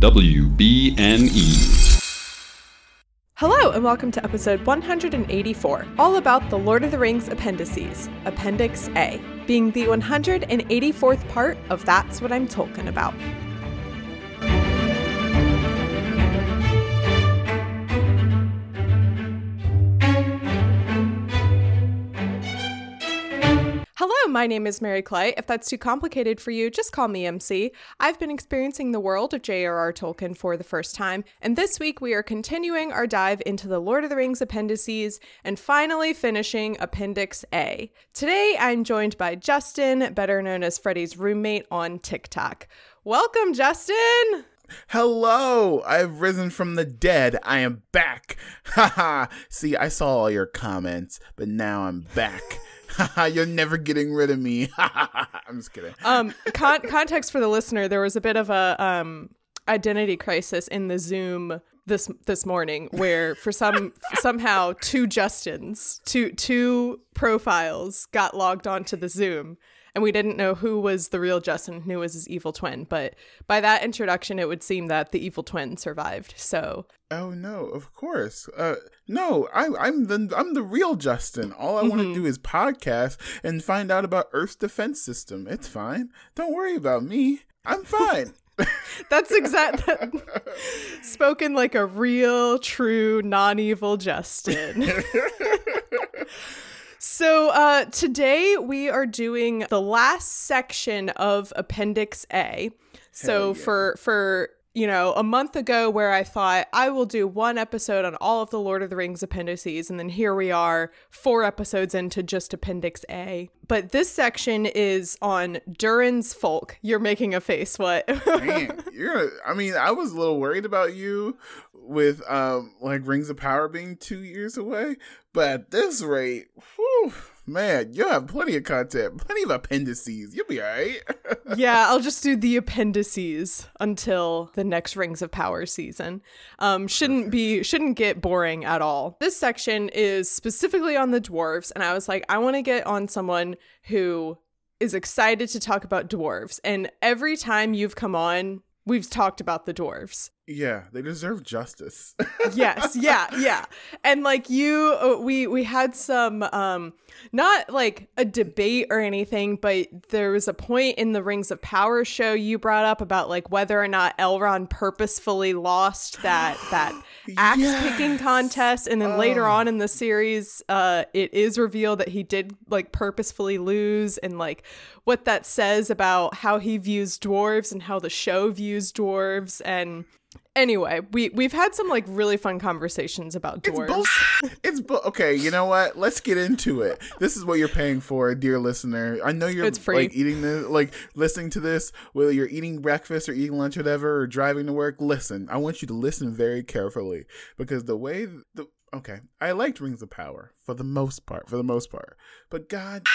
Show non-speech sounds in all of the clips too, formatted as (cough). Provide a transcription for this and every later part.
WBNE. Hello, and welcome to episode 184, all about the Lord of the Rings appendices, Appendix A, being the 184th part of That's What I'm Talking About. My name is Mary Clay. If that's too complicated for you, just call me MC. I've been experiencing the world of J.R.R. Tolkien for the first time, and this week we are continuing our dive into the Lord of the Rings appendices and finally finishing Appendix A. Today I'm joined by Justin, better known as Freddie's roommate on TikTok. Welcome, Justin! Hello, I've risen from the dead. I am back. (laughs) Haha. See, I saw all your comments, but now I'm back. (laughs) You're never getting rid of me. (laughs) I'm just kidding. Um, con- context for the listener: there was a bit of a um identity crisis in the Zoom this this morning, where for some (laughs) somehow two Justins, two two profiles got logged onto the Zoom, and we didn't know who was the real Justin, who was his evil twin. But by that introduction, it would seem that the evil twin survived. So, oh no, of course, uh, no, I, I'm the I'm the real Justin. All I mm-hmm. want to do is podcast and find out about Earth's defense system. It's fine. Don't worry about me. I'm fine. (laughs) (laughs) That's exact. That, (laughs) spoken like a real, true, non-evil Justin. So uh, today we are doing the last section of Appendix A. So yeah. for for you know, a month ago where I thought I will do one episode on all of the Lord of the Rings appendices, and then here we are, four episodes into just Appendix A. But this section is on Durin's folk. You're making a face. What? Man, (laughs) you're. I mean, I was a little worried about you with um like Rings of Power being two years away, but at this rate, whew, man, you'll have plenty of content, plenty of appendices. You'll be all right. (laughs) yeah, I'll just do the appendices until the next Rings of Power season. Um, shouldn't be shouldn't get boring at all. This section is specifically on the dwarves, and I was like, I want to get on someone who is excited to talk about dwarves. And every time you've come on, we've talked about the dwarves. Yeah, they deserve justice. (laughs) yes, yeah, yeah. And like you uh, we we had some um not like a debate or anything, but there was a point in the Rings of Power show you brought up about like whether or not Elrond purposefully lost that that (gasps) axe yes. picking contest and then oh. later on in the series uh it is revealed that he did like purposefully lose and like what that says about how he views dwarves and how the show views dwarves and Anyway, we we've had some like really fun conversations about dwarves. (laughs) It's, it's bu- okay. You know what? Let's get into it. This is what you're paying for, dear listener. I know you're like eating this, like listening to this, whether you're eating breakfast or eating lunch, or whatever, or driving to work. Listen, I want you to listen very carefully because the way the okay, I liked Rings of Power for the most part, for the most part, but God,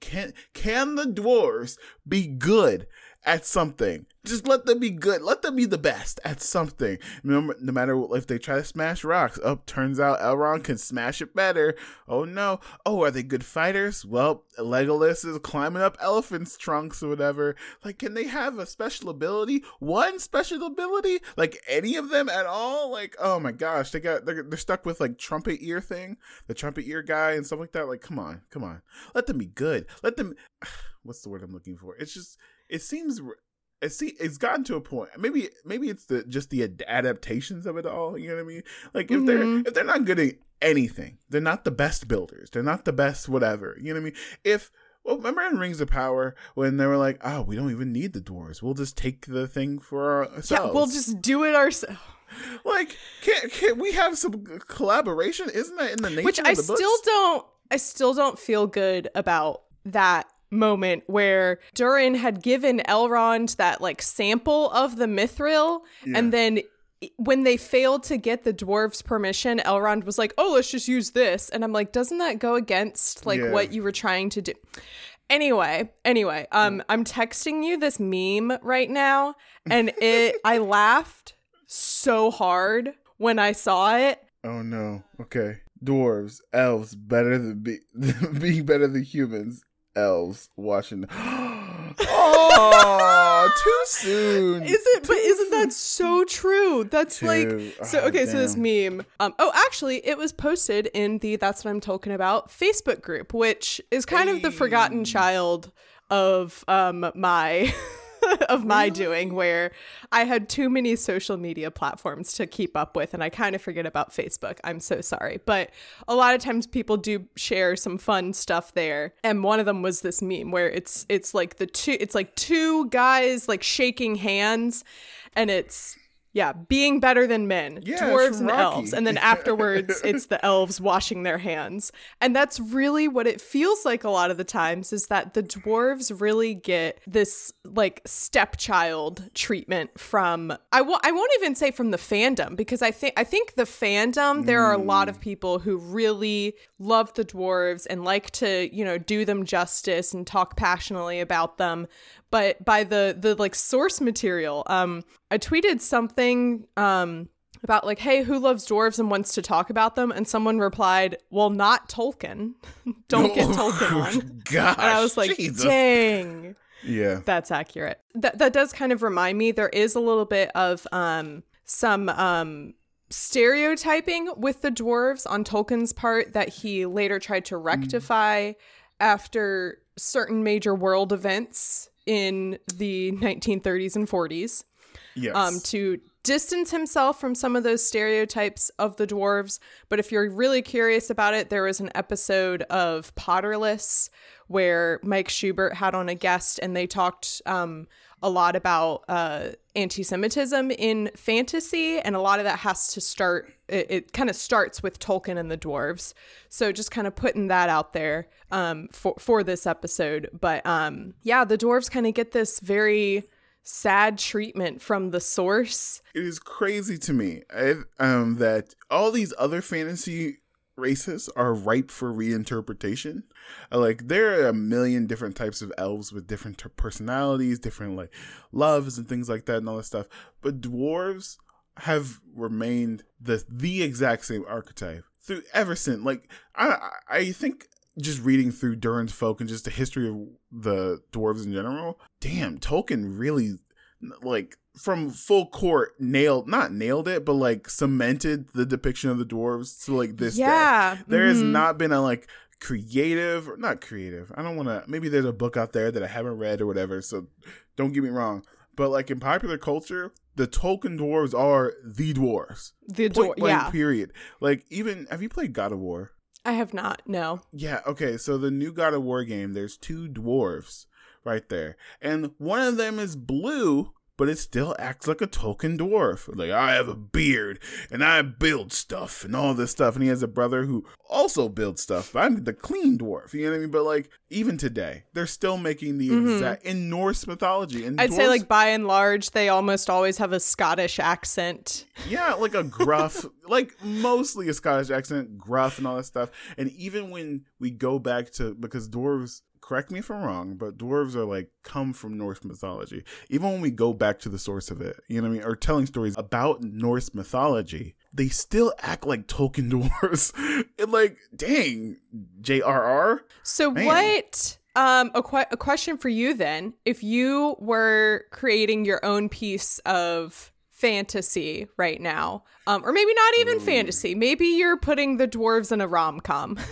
can can the dwarves be good at something? Just let them be good. Let them be the best at something. No, no matter if they try to smash rocks. Oh, turns out Elrond can smash it better. Oh no. Oh, are they good fighters? Well, Legolas is climbing up elephants' trunks or whatever. Like, can they have a special ability? One special ability? Like any of them at all? Like, oh my gosh, they got they're, they're stuck with like trumpet ear thing, the trumpet ear guy and stuff like that. Like, come on, come on. Let them be good. Let them. (sighs) What's the word I'm looking for? It's just. It seems it's see it's gotten to a point maybe maybe it's the just the adaptations of it all you know what i mean? Like if mm-hmm. they're if they're not good at anything they're not the best builders they're not the best whatever you know what i mean? If well remember in rings of power when they were like oh we don't even need the dwarves we'll just take the thing for ourselves yeah we'll just do it ourselves (sighs) like can't, can't we have some collaboration? Isn't that in the nature which i still don't i still don't feel good about that moment where Durin had given Elrond that like sample of the mithril yeah. and then when they failed to get the dwarves permission Elrond was like oh let's just use this. And I'm like doesn't that go against like yeah. what you were trying to do? Anyway anyway um I'm texting you this meme right now and it (laughs) I laughed so hard when I saw it. Oh no. Okay. Dwarves elves better than be (laughs) being better than humans elves watching. (gasps) oh! Oh, (gasps) too soon. Is it? But isn't that so true? That's Too- like so. Okay, so this meme. Um. Oh, actually, it was posted in the "That's What I'm Talking About" Facebook group, which is kind of the forgotten child of um my (laughs) (laughs) of my doing, where I had too many social media platforms to keep up with, and I kind of forget about Facebook. I'm so sorry, but a lot of times people do share some fun stuff there, and one of them was this meme where it's it's like the two it's like two guys like shaking hands, and it's yeah, being better than men, Yeah, dwarves and elves. And then (laughs) afterwards, it's the elves washing their hands. And that's really what it feels like a lot of the times is that the dwarves really get this like stepchild treatment from I w- I won't even say from the fandom because I think I think the fandom there are a lot Mm. of people who really love the dwarves and like to, you know, do them justice and talk passionately about them but by the the like source material um i tweeted something um about like hey who loves dwarves and wants to talk about them? And someone replied well not tolkien. (laughs) Don't get (laughs) tolkien on. Gosh, and i was like Jesus. dang. Yeah. that's accurate. That that does kind of remind me there is a little bit of um some um stereotyping with the dwarves on Tolkien's part that he later tried to rectify after certain major world events in the 1930s and 40s Yes. um, to distance himself from some of those stereotypes of the dwarves. But if you're really curious about it, there was an episode of Potterless where Mike Schubert had on a guest and they talked um, a lot about uh, anti Semitism in fantasy. And a lot of that has to start, it, it kind of starts with Tolkien and the dwarves. So just kind of putting that out there um, for, for this episode. But um, yeah, the dwarves kind of get this very sad treatment from the source. it is crazy to me I, um, that all these other fantasy races are ripe for reinterpretation. Like there are a million different types of elves with different personalities, different like loves and things like that, and all that stuff. But dwarves have remained the the exact same archetype through ever since. Like I I think just reading through Durin's Folk and just the history of the dwarves in general. Damn, Tolkien really like from full court nailed not nailed it but like cemented the depiction of the dwarves to like this day yeah. there has mhm. not been a like creative or not creative i don't want to maybe there's a book out there that i haven't read or whatever so don't get me wrong but like in popular culture the tolkien dwarves are the dwarves the blank Yeah. period like even have you played god of war I have not. No. yeah, okay. So the new God of War game, there's two dwarves right there. And one of them is blue, but it still acts like a Tolkien dwarf. Like, I have a beard and I build stuff and all this stuff. And he has a brother who also builds stuff. But I'm the clean dwarf. You know what I mean? But like, even today, they're still making the Mhm. exact in Norse mythology. And I'd say like by and large they almost always have a Scottish accent. Yeah, like a gruff, (laughs) like mostly a Scottish accent, gruff and all that stuff. And even when we go back to because dwarves, correct me if I'm wrong, but dwarves are like come from Norse mythology. Even when we go back to the source of it, you know what I mean, or telling stories about Norse mythology, they still act like Tolkien (laughs) dwarves. and like, dang, J.R.R. So Man. what um a, que- a question for you then if you were creating your own piece of fantasy right now. Um or maybe not even Ooh. fantasy. Maybe you're putting the dwarves in a rom-com. (laughs)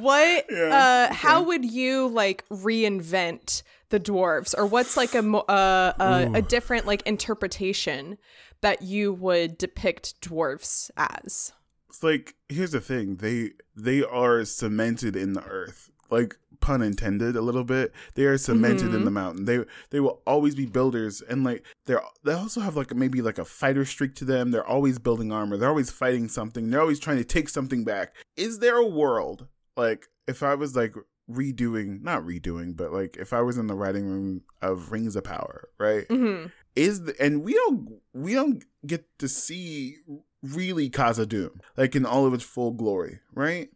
What (laughs) Yeah, uh how would you like reinvent the dwarves? Or what's like a uh, a, a different like interpretation that you would depict dwarves as? It's like here's the thing. They they are cemented in the earth like pun intended a little bit they are cemented in Mhm. the mountain. They they will always be builders and like they're they also have like maybe like a fighter streak to them. They're always building armor. They're always fighting something. They're always trying to take something back. Is there a world like if i was like redoing not redoing but like if i was in the writing room of rings of power right? Hmm is the, and we don't we don't get to see really Khazad-dûm like in all of its full glory, right?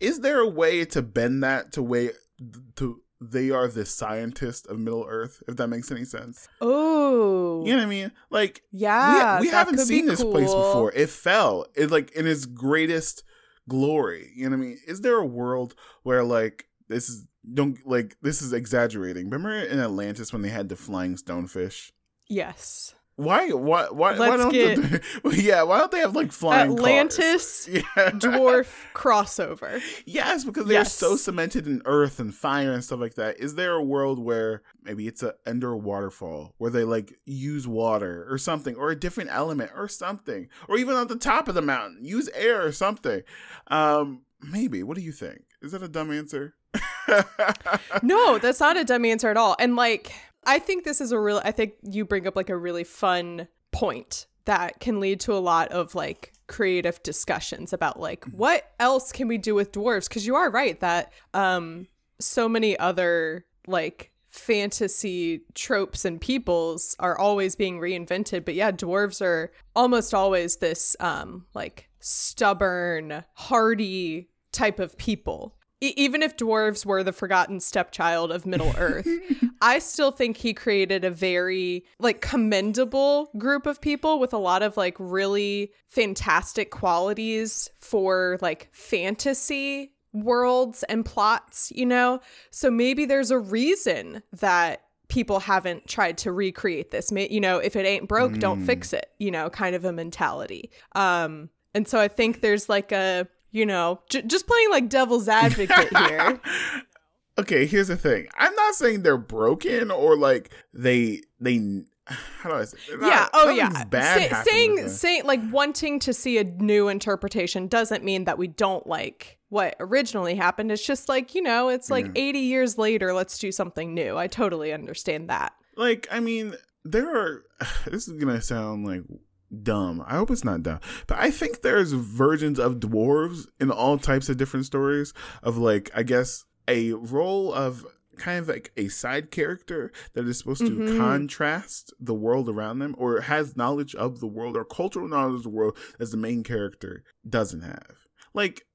Is there a way to bend that to way to they are the scientist of Middle Earth, if that makes any sense? oh You know what I mean? Like yeah we, we haven't seen this place before. It fell it like in its greatest glory. You know what I mean? Is there a world where like this is don't like this is exaggerating. Remember in Atlantis when they had the flying stonefish? Yes. Why? Why? Why? why Let's don't get- they, (laughs) yeah. Why don't they have like flying? Atlantis (laughs) Yeah. dwarf crossover. Yes, because they're Yes. so cemented in earth and fire and stuff like that. Is there a world where maybe it's a under a waterfall where they like use water or something or a different element or something or even on the top of the mountain use air or something? Um, maybe. What do you think? Is that a dumb answer? (laughs) No, that's not a dumb answer at all. And like, I think this is a real, I think you bring up like a really fun point that can lead to a lot of like creative discussions about like what else can we do with dwarves? Because you are right that um so many other like fantasy tropes and peoples are always being reinvented but yeah dwarves are almost always this um like stubborn hardy type of people E- even if dwarves were the forgotten stepchild of middle earth (laughs) i still think he created a very like commendable group of people with a lot of like really fantastic qualities for like fantasy worlds and plots you know? So maybe there's a reason that people haven't tried to recreate this. You know if it ain't broke don't fix it you know kind of a mentality. Um and so i think there's like a you know j- just playing like devil's advocate here (laughs) okay, here's the thing. I'm not saying they're broken or like they they. How do I say? not- yeah oh yeah Bad Say- saying saying like wanting to see a new interpretation doesn't mean that we don't like what originally happened it's just like you know it's like 80 years later let's do something new i totally understand that like i mean there are (sighs) this is gonna sound like dumb i hope it's not dumb but i think there's versions of dwarves in all types of different stories of like i guess a role of kind of like a side character that is supposed to Mhm. contrast the world around them or has knowledge of the world or cultural knowledge of the world as the main character doesn't have like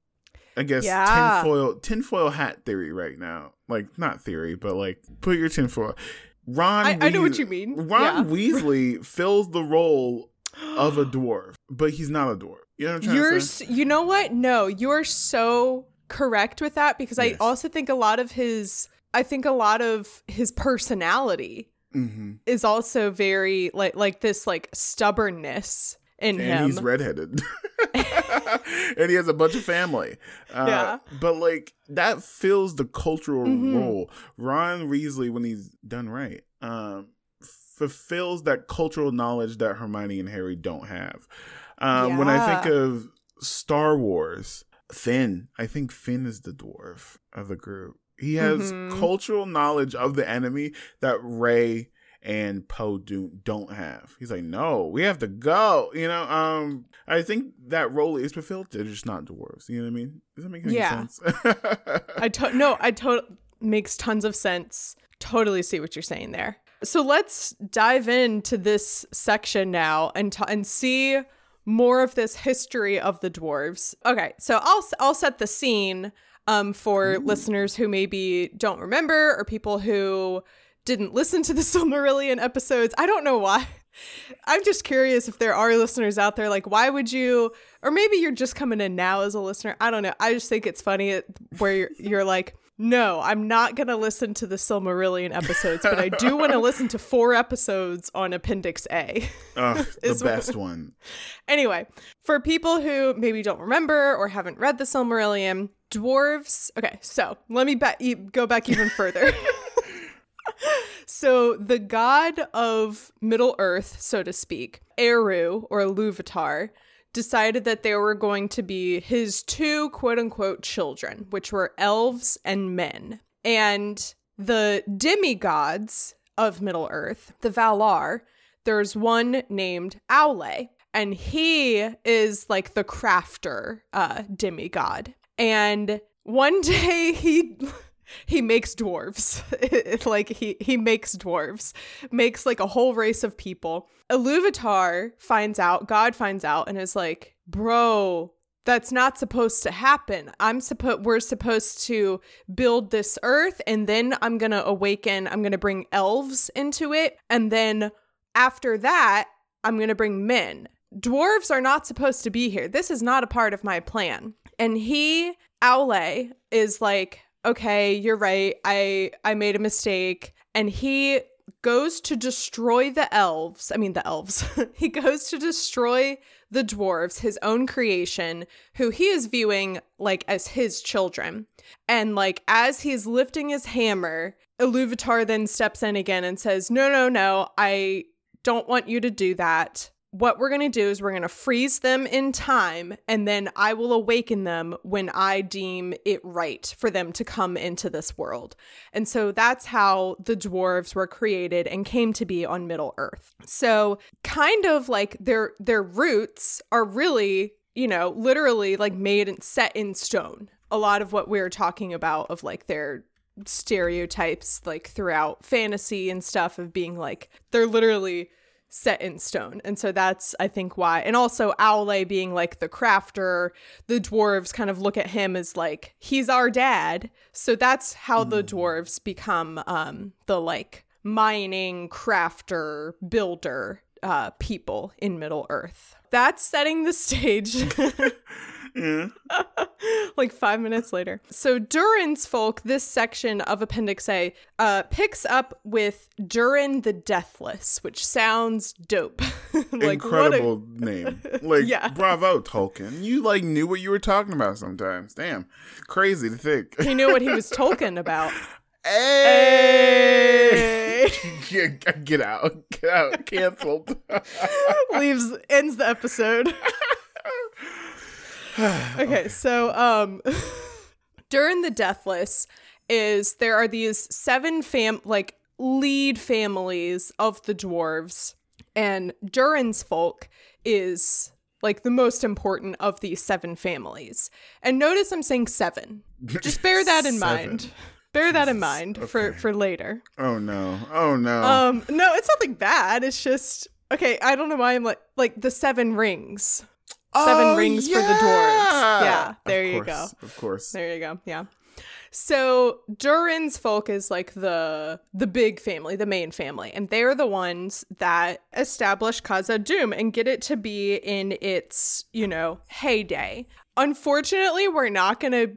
I guess Yeah. tinfoil tinfoil hat theory right now. Like not theory, but like put your tinfoil. Ron I- I know what you mean. Ron Yeah. (laughs) Weasley fills the role of a dwarf, but he's not a dwarf. You know what I'm trying You're, to s- say? you know what? No, you're so correct with that because Yes. I also think a lot of his, I think a lot of his personality hmm is also very like like this like stubbornness in And him. he's redheaded, (laughs) and he has a bunch of family. Uh, Yeah. but like that fills the cultural Mhm. role. Ron Weasley, when he's done right, um, fulfills that cultural knowledge that Hermione and Harry don't have. Um, When I think of Star Wars, Finn, I think Finn is the dwarf of the group. He has Mhm. cultural knowledge of the enemy that Rey and Poe do don't have. He's like, no, we have to go. You know, um, I think that role is fulfilled. They're just not dwarves. You know what I mean? Does that make any Yeah. sense? I (laughs) to- no, I to- makes tons of sense. Totally see what you're saying there. So let's dive into this section now and t- and see more of this history of the dwarves. Okay, so I'll I'll set the scene um for listeners who maybe don't remember or people who didn't listen to the (laughs) Silmarillion episodes. I don't know why. (laughs) I'm just curious if there are listeners out there like why would you or maybe you're just coming in now as a listener. I don't know. I just think it's funny where you're, you're like no, I'm not going to listen to the Silmarillion episodes, but I do want to (laughs) listen to four episodes on Appendix A. Ugh, (laughs) the best one. (laughs) Anyway, for people who maybe don't remember or haven't read the Silmarillion, dwarves. Okay, so let me ba- e- go back even further. so, the god of Middle Earth, so to speak, Eru or Iluvatar, decided that there were going to be his two quote unquote children, which were elves and men. And the demigods of Middle Earth, the Valar, there's one named Aule, and he is like the crafter uh, demigod. And one (laughs) day he he makes dwarves. (laughs) Like he he makes dwarves, makes like a whole race of people. Iluvatar finds out, God finds out, and is like, "Bro, that's not supposed to happen. I'm supposed we're supposed to build this earth, and then I'm gonna awaken. I'm gonna bring elves into it, and then after that, I'm gonna bring men. Dwarves are not supposed to be here. This is not a part of my plan." And he, Aule, is like, okay, you're right. I I made a mistake. And he goes to destroy the elves. I mean, the elves. (laughs) he goes to destroy the dwarves, his own creation, who he is viewing like as his children. And like as he's lifting his hammer, Iluvatar then steps in again and says, No, no, no, I don't want you to do that what we're going to do is we're going to freeze them in time and then I will awaken them when I deem it right for them to come into this world. And so that's how the dwarves were created and came to be on Middle Earth. So kind of like their their roots are really, you know, literally like made and set in stone. A lot of what we're talking about of like their stereotypes like throughout fantasy and stuff of being like they're literally set in stone. And so that's, I think, why. And also, Aule being like the crafter, the dwarves kind of look at him as like, he's our dad. So that's how mm. the hmm. dwarves become um, the like mining, crafter, builder uh, people in Middle Earth. That's setting the stage. (laughs) (laughs) Yeah. (laughs) like five minutes later. So Durin's folk, this section of Appendix A, uh, picks up with Durin the Deathless, which sounds dope. (laughs) like, Incredible a... name. (laughs) Like, yeah. bravo, Tolkien. You like knew what you were talking about sometimes. Damn. Crazy to think. he knew what he was talking about. Hey! hey! get out. Get out. Canceled. Leaves ends the episode. (sighs) okay, so um (laughs) Durin the deathless is there are these seven fam like lead families of the dwarves and Durin's folk is like the most important of these seven families. And notice I'm saying seven. Just bear that in (laughs) mind. Bear that in mind okay. for for later. Oh no. Oh no. Um no, it's nothing bad. It's just okay, I don't know why I'm like like the seven rings seven oh, rings yeah. for the dwarves. Yeah, there you go. Of course. There you go. Yeah. So Durin's folk is like the the big family, the main family, and they're the ones that establish Khazad-dûm and get it to be in its, you know, heyday. Unfortunately, we're not going to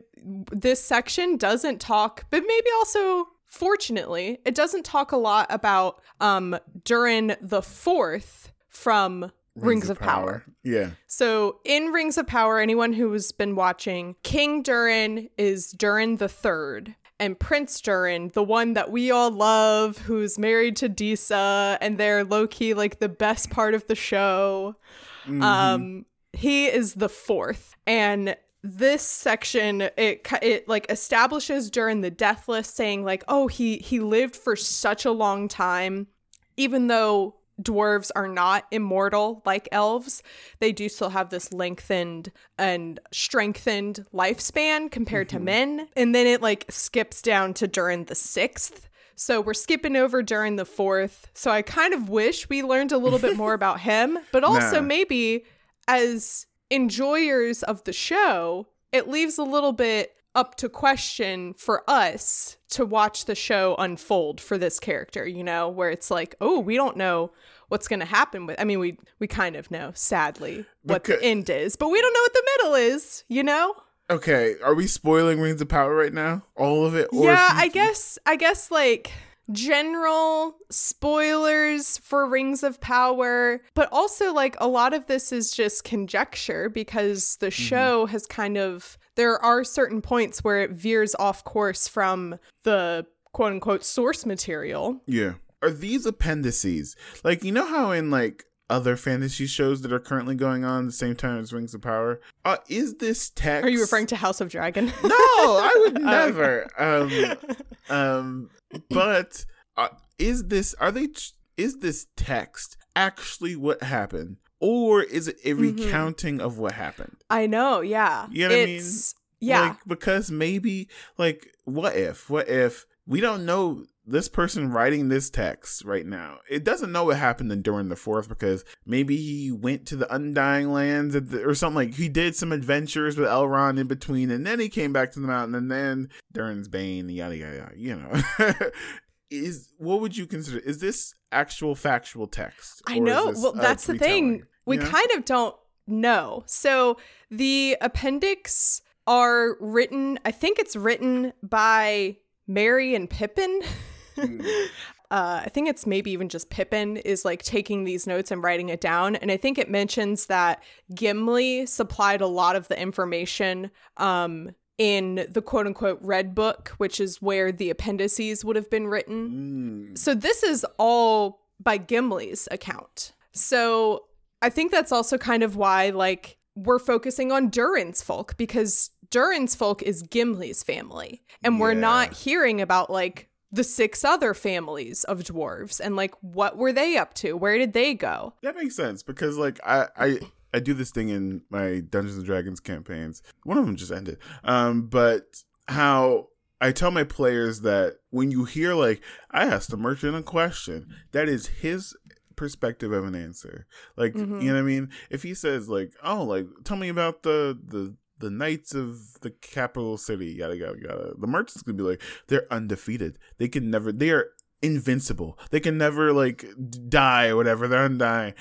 this section doesn't talk, but maybe also fortunately, it doesn't talk a lot about um Durin the 4th from Rings, Rings of, of power. power. Yeah. So in Rings of Power, anyone who has been watching, King Durin is Durin the Third. And Prince Durin, the one that we all love, who's married to Disa, and they're low key like the best part of the show. Mm-hmm. Um, he is the fourth. And this section it it like establishes Durin the deathless saying like oh he he lived for such a long time even though dwarves are not immortal like elves, they do still have this lengthened and strengthened lifespan compared mm-hmm. to men. And then it like skips down to Durin the sixth. So we're skipping over Durin the fourth. So I kind of wish we learned a little bit more (laughs) about him, but also nah. maybe as enjoyers of the show, it leaves a little bit up to question for us to watch the show unfold for this character, you know, where it's like, oh, we don't know what's going to happen with I mean, we we kind of know, sadly, what because, the end is, but we don't know what the middle is, you know? Okay, are we spoiling Rings of Power right now? All of it? yeah, I guess I guess like general spoilers for Rings of Power, but also like a lot of this is just conjecture because the mm-hmm. show mm-hmm. has kind of there are certain points where it veers off course from the quote unquote source material. Yeah. Are these appendices like you know how in like other fantasy shows that are currently going on at the same time as Rings of Power. Uh, is this text? Are you referring to House of Dragon? (laughs) no, I would (laughs) never. um, (laughs) um, but uh, is this? Are they? Is this text actually what happened? or is it a mm-hmm. recounting of what happened? I know, yeah. You know what it's, I mean? Yeah. Like, because maybe, like, what if? What if we don't know this person writing this text right now? It doesn't know what happened Durin the fourth because maybe he went to the Undying Lands the, or something like he did some adventures with Elrond in between, and then he came back to the mountain, and then Durin's Bane, yada yada yada. You know, (laughs) is what would you consider? Is this actual factual text? I know. Well, that's the thing. We kind of don't know. So the appendix are written, I think it's written by Merry and Pippin. (laughs) (laughs) uh, I think it's maybe even just Pippin is like taking these notes and writing it down. And I think it mentions that Gimli supplied a lot of the information um, in the quote unquote red book, which is where the appendices would have been written. Mm. So this is all by Gimli's account. So I think that's also kind of why, like, we're focusing on Durin's folk because Durin's folk is Gimli's family. And we're not hearing about, like, the six other families of dwarves and, like, what were they up to? Where did they go? That makes sense because like I I I do this thing in my Dungeons and Dragons campaigns. One of them just ended. Um, but how I tell my players that when you hear like I asked the merchant a question, that is his perspective of an answer. Like Mhm. you know what I mean? If he says like, "Oh, like tell me about the the the knights of the capital city," yada yada yada. The merchant's gonna be like, "They're undefeated. They can never. They are invincible. They can never like die or whatever. They're undying."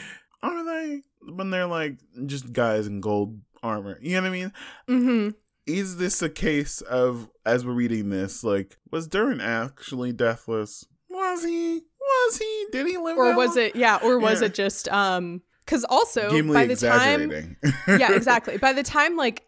Are they? When they're like just guys in gold armor, you know what I mean? Mm-hmm. Is this a case of as we're reading this, like was Durin actually deathless? Was he? Was he? Did he live? Or was long? it, yeah, or was Yeah. it just, um, because also Gimli by the time yeah, (laughs) exactly. By the time like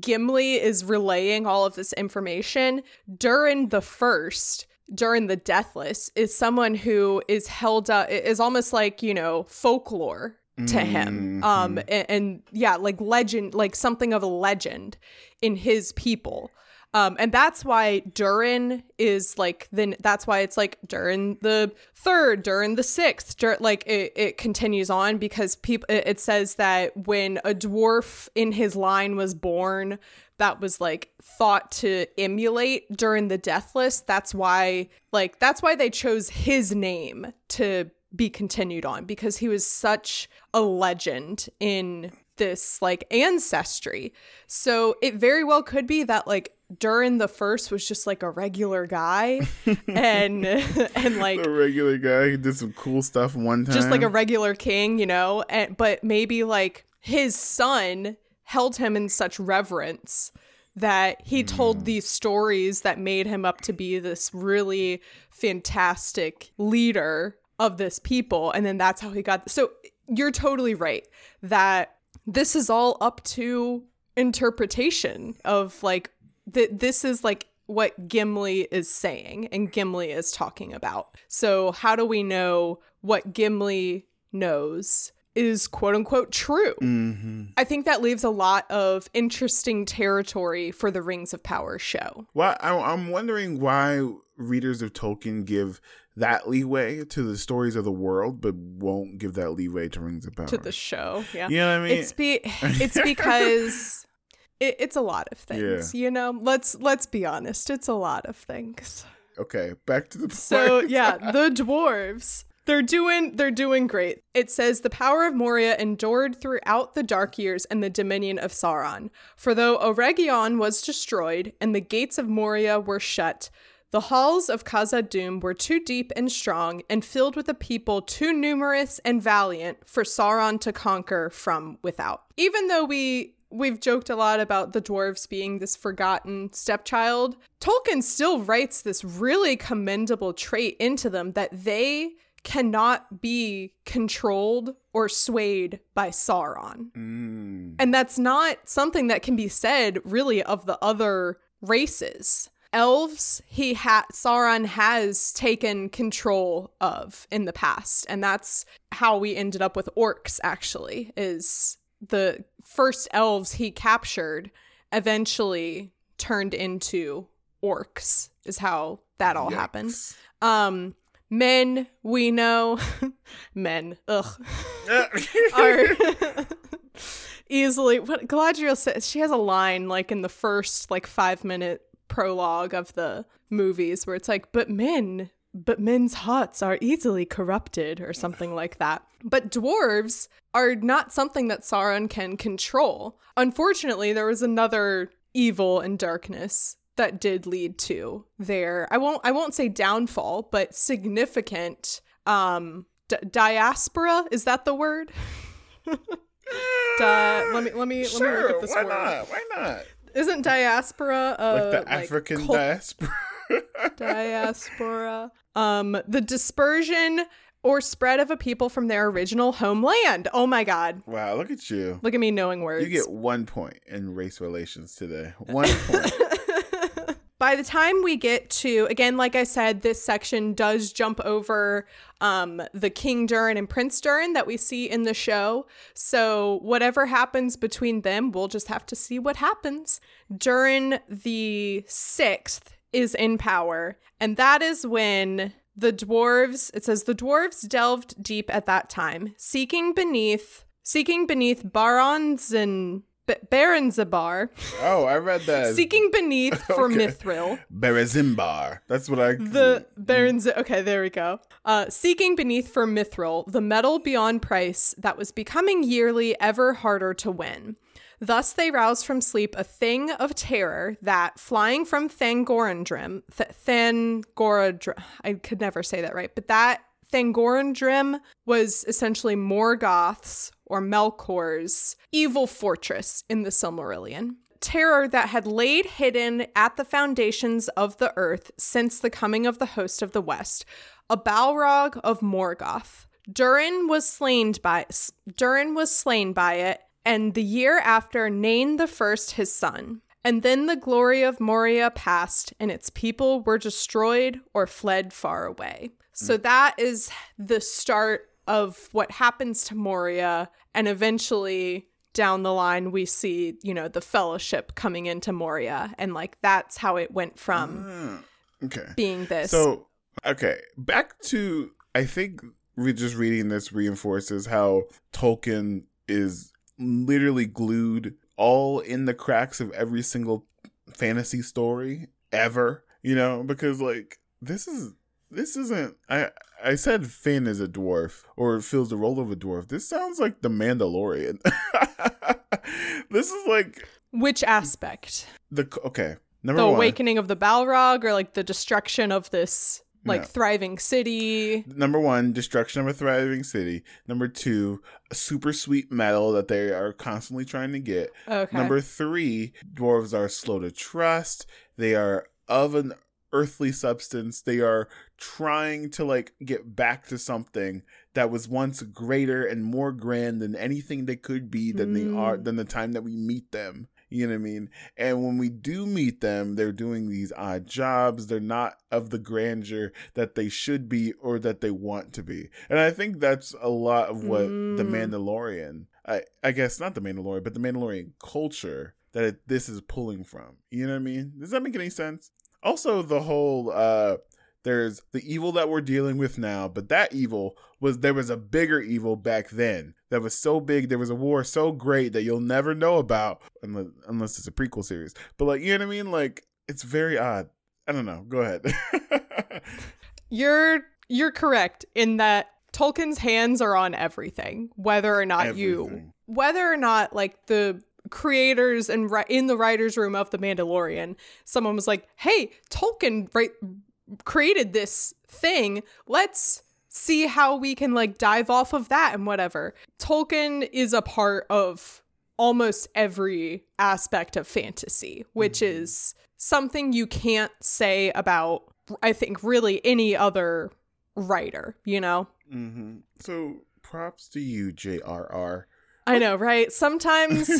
Gimli is relaying all of this information, Durin the First, Durin the Deathless, is someone who is held up is almost like, you know, folklore to him. Um Mhm. and, and yeah, like legend, like something of a legend in his people. Um, and that's why Durin is like then that's why it's like Durin the third, Durin the sixth, like it, it continues on because people it, says that when a dwarf in his line was born that was like thought to emulate Durin the deathless that's why like that's why they chose his name to be continued on because he was such a legend in this like ancestry. So it very well could be that like Durin the first was just like a regular guy (laughs) and and like a regular guy who did some cool stuff one time. just like a regular king, you know, and but maybe like his son held him in such reverence that he told hmm. these stories that made him up to be this really fantastic leader of this people and then that's how he got so you're totally right that this is all up to interpretation of like that this is like what Gimli is saying and Gimli is talking about. So how do we know what Gimli knows is quote unquote true? hmm I think that leaves a lot of interesting territory for the Rings of Power show. Why? I, I'm wondering why readers of Tolkien give that leeway to the stories of the world, but won't give that leeway to Rings of Power. To the show, yeah. you know what I mean? It's be (laughs) it's because it, it's a lot of things, you know. Let's let's be honest, it's a lot of things. okay, back to the point. So (laughs) yeah, the dwarves. They're doing they're doing great. It says the power of Moria endured throughout the dark years and the dominion of Sauron. For though Eregion was destroyed and the gates of Moria were shut, the halls of Khazad-dûm were too deep and strong and filled with a people too numerous and valiant for Sauron to conquer from without. Even though we we've joked a lot about the dwarves being this forgotten stepchild, Tolkien still writes this really commendable trait into them that they cannot be controlled or swayed by Sauron. Mm. And that's not something that can be said really of the other races. Elves, he ha- Sauron has taken control of in the past, and that's how we ended up with orcs. Actually, is the first elves he captured eventually turned into orcs. Is how that all happened. Um, men we know, (laughs) men, ugh, (laughs) are (laughs) easily what Galadriel says she has a line like in the first like five minute prologue of the movies where it's like but men but men's hearts are easily corrupted or something like that but dwarves are not something that Sauron can control unfortunately there was another evil and darkness that did lead to their I won't I won't say downfall but significant um d- diaspora is that the word (laughs) Di- let me let me let me look Sure, up this why word. not? Why not? Isn't diaspora uh, like the African cult- diaspora. (laughs) diaspora? Um, the dispersion or spread of a people from their original homeland. Oh my God! wow, look at you. Look at me knowing words. You get one point in race relations today. One (laughs) point. by the time we get to again like i said this section does jump over um, the king durin and prince durin that we see in the show so whatever happens between them we'll just have to see what happens durin the sixth is in power and that is when the dwarves it says the dwarves delved deep at that time seeking beneath seeking beneath barons and B- Baranzabar, Oh, I read that. (laughs) seeking beneath (laughs) for Okay. Mithril. Berezimbar. That's what I. The Barons. Okay, there we go. Uh, seeking beneath for Mithril, the metal beyond price that was becoming yearly ever harder to win. Thus, they roused from sleep a thing of terror that, flying from Thangorandrim, th- Thangoradrim, I could never say that right, but that Thangorandrim was essentially Morgoth's or Melkor's evil fortress in the Silmarillion. Terror that had laid hidden at the foundations of the earth since the coming of the host of the West, a Balrog of Morgoth. Durin was slain by Durin was slain by it, and the year after Nain the First his son. And then the glory of Moria passed, and its people were destroyed or fled far away. So hmm. that is the start of what happens to Moria, and eventually down the line we see, you know, the fellowship coming into Moria, and like that's how it went from ah, okay. being this. So, okay, back to I think we just reading this reinforces how Tolkien is literally glued all in the cracks of every single fantasy story ever, you know, because like this is this isn't I I said Finn is a dwarf or fills the role of a dwarf. This sounds like the Mandalorian. (laughs) this is like Which aspect? the okay. Number The one. awakening of the Balrog, or like the destruction of this like No. thriving city? Number one, destruction of a thriving city. Number two, a super sweet metal that they are constantly trying to get. Okay. Number three, dwarves are slow to trust. They are of an earthly substance. They are trying to like get back to something that was once greater and more grand than anything they could be than they are Mm. than the time that we meet them. You know what I mean? And when we do meet them, they're doing these odd jobs. They're not of the grandeur that they should be or that they want to be. And I think that's a lot of what the Mm. Mandalorian, I, I guess not the Mandalorian, but the Mandalorian culture that it, this is pulling from. You know what I mean? Does that make any sense? Also, the whole uh there's the evil that we're dealing with now, but that evil was there was a bigger evil back then that was so big. There was a war so great that you'll never know about unless, unless it's a prequel series. But like, you know what I mean? Like, it's very odd. I don't know. Go ahead. (laughs) You're you're correct in that Tolkien's hands are on everything, whether or not you whether or not like the creators and in the writers room of the Mandalorian, someone was like, "Hey, Tolkien right created this thing. Let's see how we can like dive off of that and whatever." Tolkien is a part of almost every aspect of fantasy, which is something you can't say about I think really any other writer, you know? hmm So props to you, JRR. I know, right? Sometimes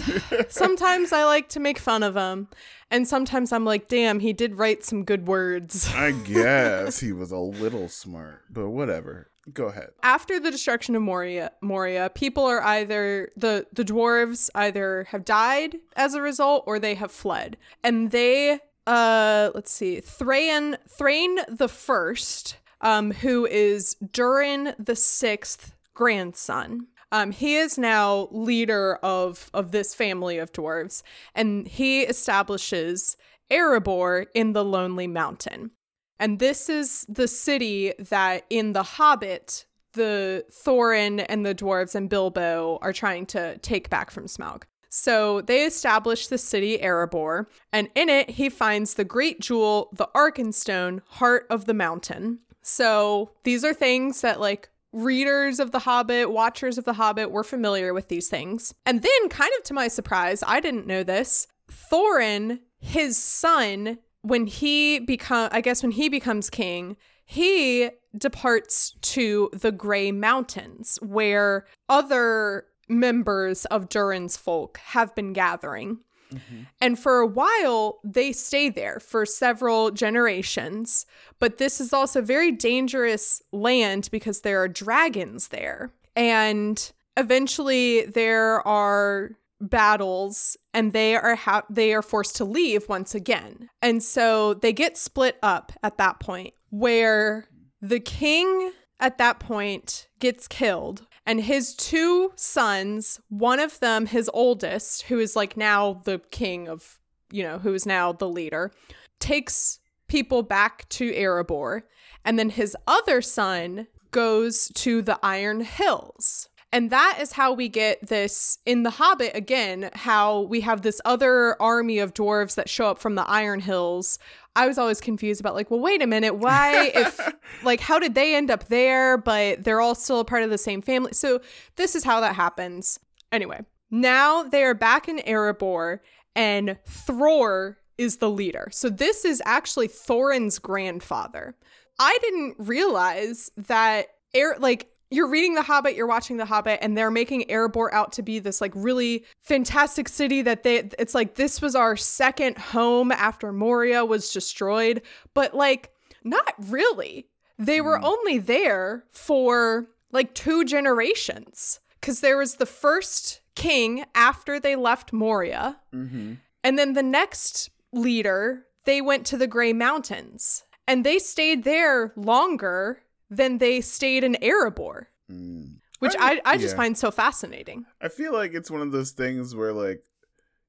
(laughs) sometimes I like to make fun of him, and sometimes I'm like, "Damn, he did write some good words." (laughs) I guess he was a (laughs) little smart, but whatever. Go ahead. After the destruction of Moria, Moria, people are either the the dwarves either have died as a result or they have fled. And they uh let's see, Thrain Thrain the First, um, who is Durin the Sixth grandson. Um, he is now leader of of this family of dwarves, and he establishes Erebor in the Lonely Mountain. And this is the city that in The Hobbit, the Thorin and the dwarves and Bilbo are trying to take back from Smaug. So they establish the city Erebor, and in it he finds the great jewel, the Arkenstone, heart of the mountain. So these are things that like readers of The Hobbit, watchers of The Hobbit were familiar with these things. And then, kind of to my surprise, I didn't know this. Thorin, his son, when he become I guess when he becomes king, he departs to the Grey Mountains where other members of Durin's folk have been gathering. Mm-hmm. And for a while, they stay there for several generations. But this is also very dangerous land because there are dragons there. And eventually, there are battles and they are ha- they are forced to leave once again. And so they get split up at that point where the king at that point gets killed and his two sons, one of them his oldest, who is like now the king of, you know, who is now the leader, takes people back to Erebor and then his other son goes to the Iron Hills. And that is how we get this in The Hobbit again, how we have this other army of dwarves that show up from the Iron Hills. I was always confused about, like, well, wait a minute, why, if, (laughs) like, how did they end up there, but they're all still a part of the same family? So this is how that happens. Anyway, now they are back in Erebor, and Thror is the leader. So this is actually Thorin's grandfather. I didn't realize that air like you're reading The Hobbit, you're watching The Hobbit, and they're making Erebor out to be this like really fantastic city that they it's like this was our second home after Moria was destroyed, but like not really. They were only there for like two generations. Cuz there was the first king after they left Moria, Mm-hmm. and then the next leader, they went to the Grey Mountains. And they stayed there longer than they stayed in Erebor, Mm. which I- I, I just yeah. find so fascinating. I feel like it's one of those things where like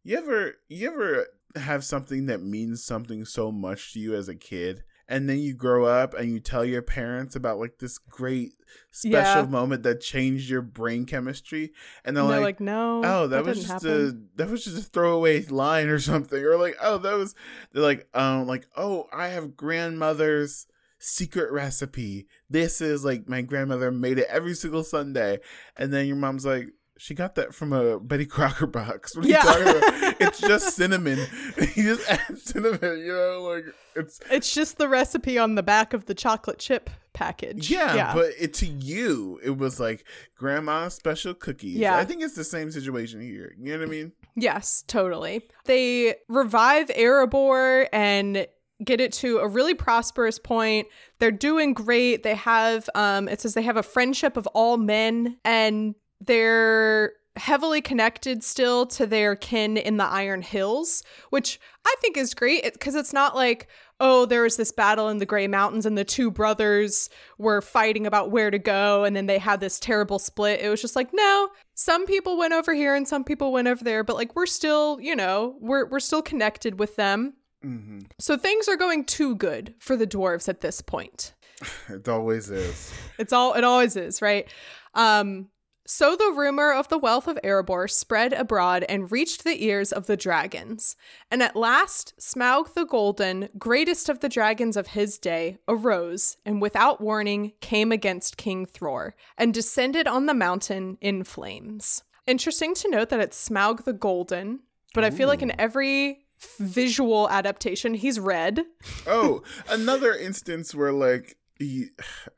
you ever you ever have something that means something so much to you as a kid and then you grow up and you tell your parents about like this great special Yeah. moment that changed your brain chemistry and they're, And they're like, like, no, oh that, was just happen." a that was just a throwaway line or something or like oh that was they're like um like oh i have grandmother's secret recipe this is like my grandmother made it every single sunday and then your mom's like she got that from a Betty Crocker box. (laughs) What are Yeah. you talking about? it's (laughs) just cinnamon. (laughs) you just add cinnamon, you know, like it's It's just the recipe on the back of the chocolate chip package. yeah, but it to you, it was like grandma's special cookies. Yeah. I think it's the same situation here. You know what I mean? Yes, totally. They revive Erebor and get it to a really prosperous point. They're doing great. They have um it says they have a friendship of all men and they're heavily connected still to their kin in the Iron Hills, which I think is great because it's not like oh, there was this battle in the Grey Mountains and the two brothers were fighting about where to go and then they had this terrible split. It was just like, no, some people went over here and some people went over there, but like we're still, you know, we're we're still connected with them. Hmm So things are going too good for the dwarves at this point. (laughs) It always is. It's all it always is, right? Um so the rumor of the wealth of Erebor spread abroad and reached the ears of the dragons. And at last Smaug the Golden, greatest of the dragons of his day, arose and without warning came against King Thror and descended on the mountain in flames. Interesting to note that it's Smaug the Golden, but I feel like in every visual adaptation he's red. Oh, (laughs) another instance where like he,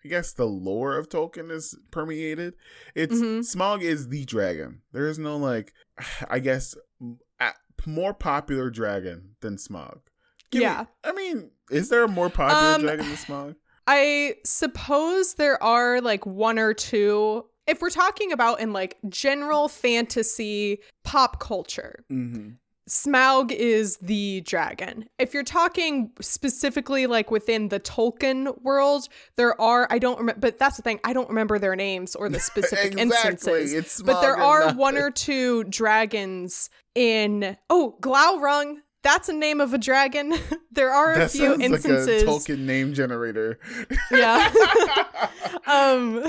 I guess the lore of Tolkien is permeated. It's Mhm. Smaug is the dragon. There is no like, (sighs) I guess, a- more popular dragon than Smaug. Give me- Yeah. I mean, is there a more popular Um, dragon than Smaug? I suppose there are like one or two. If we're talking about in like general fantasy pop culture, Mm-hmm. Smaug is the dragon. If you're talking specifically like within the Tolkien world, there are I don't remember, but that's the thing. I don't remember their names or the (laughs) specific Exactly. instances. It's but there are nothing. one or two dragons in oh Glaurung. That's a name of a dragon. (laughs) there are a That few sounds instances. like a Tolkien name generator. yeah. (laughs) um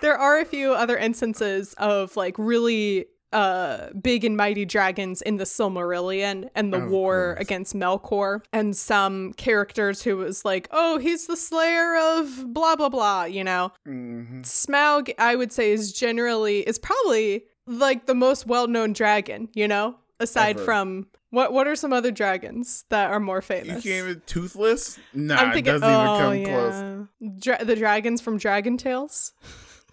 there are a few other instances of like really uh big and mighty dragons in the Silmarillion and the Of war against Melkor and some characters who was like, "Oh, he's the slayer of blah blah blah," you know. hmm Smaug I would say is generally is probably like the most well-known dragon, you know? aside Ever. from what what are some other dragons that are more You famous? can't even toothless. Nah, I'm it doesn't even oh come close. Dra- the dragons from Dragon Tales.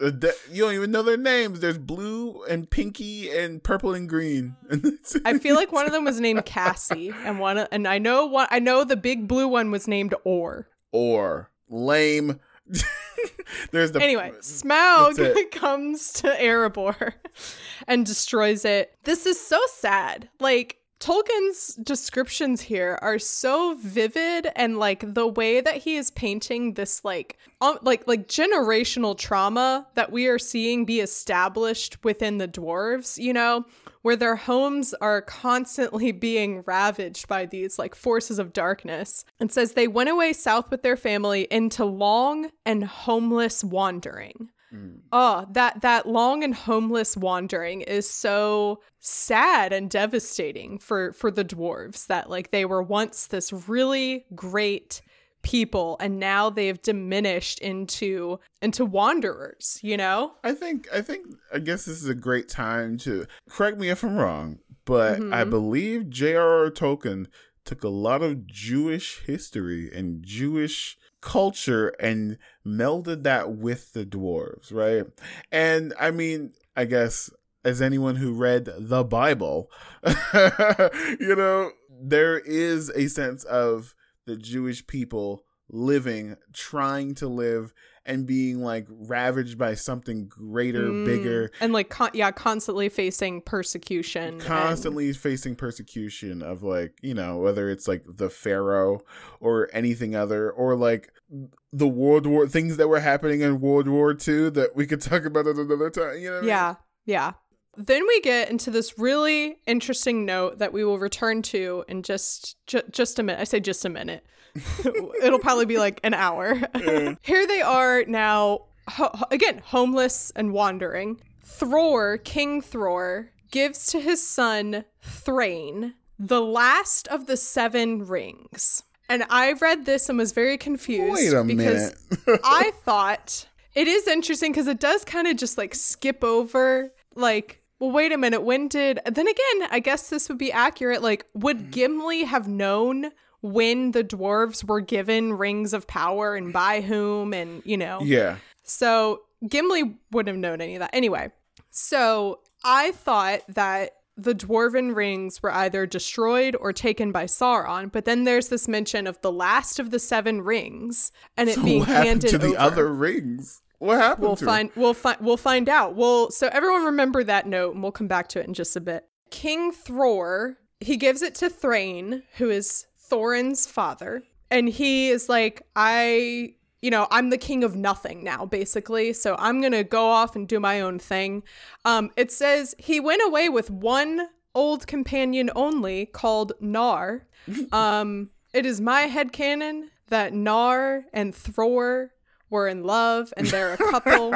Uh, you don't even know their names. There's blue and pinky and purple and green. (laughs) I feel like one of them was named Cassie, and one and I know one. I know the big blue one was named Ord. or lame. (laughs) There's the Anyway, (laughs) Smaug comes to Erebor and destroys it. This is so sad. Like Tolkien's descriptions here are so vivid and like the way that he is painting this like um, like like generational trauma that we are seeing be established within the dwarves, you know, where their homes are constantly (laughs) being ravaged by these like forces of darkness. It says they went away south with their family into long and homeless wandering. Oh, that that long and homeless wandering is so sad and devastating for for the dwarves that like they were once this really great people and now they've diminished into into wanderers, you know? I think I think I guess this is a great time to correct me if I'm wrong, but I Mhm. believe J.R.R. Tolkien took a lot of Jewish history and Jewish culture and melded that with the dwarves, right? And I mean, I guess as anyone who read the Bible, (laughs) you know, there is a sense of the Jewish people living, trying to live, and being like ravaged by something greater, Mm. bigger, and like con- yeah, constantly facing persecution. and- constantly facing persecution of like, you know, whether it's like the Pharaoh or anything other, or like the World War things that were happening in World War Two that we could talk about at another time. You know what I mean? Yeah, yeah. Then we get into this really interesting note that we will return to in just ju- just a minute. I say just a minute. (laughs) It'll probably be like an hour. (laughs) Here they are now, ho- again, homeless and wandering. Thror, King Thror, gives to his son Thrain the last of the seven rings. And I read this and was very confused Wait a because. I thought it is interesting because it does kind of just like skip over, like, well, wait a minute, when did. Then again, I guess this would be accurate. Like, would mm. Gimli have known when the dwarves were given rings of power and by whom and, you know? yeah. So Gimli wouldn't have known any of that. Anyway, so I thought that the dwarven rings were either destroyed or taken by Sauron, but then there's this mention of the last of the seven rings and it So being handed to the over. other rings? What happened We'll find we'll find we'll find out. We'll so everyone remember that note and we'll come back to it in just a bit. King Thror, he gives it to Thrain, who is Thorin's father, and he is like, I you know, I'm the king of nothing now, basically. So I'm gonna go off and do my own thing. Um, it says he went away with one old companion only called Nar. (laughs) Um, it is my head headcanon that Nar and Thror were in love and they're a (laughs) couple.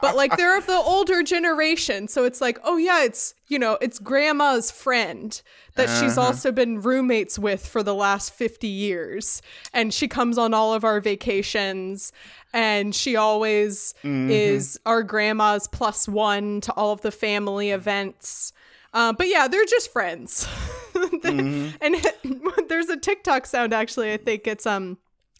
but like they're of the older generation. So it's like, oh yeah, it's you know, it's grandma's friend that she's Uh-huh. also been roommates with for the last 50 years. And she comes on all of our vacations and she always Mm-hmm. is our grandma's plus one to all of the family events. Um, but yeah, they're just friends. (laughs) Mm-hmm. And (laughs) there's a TikTok sound actually. I think it's um,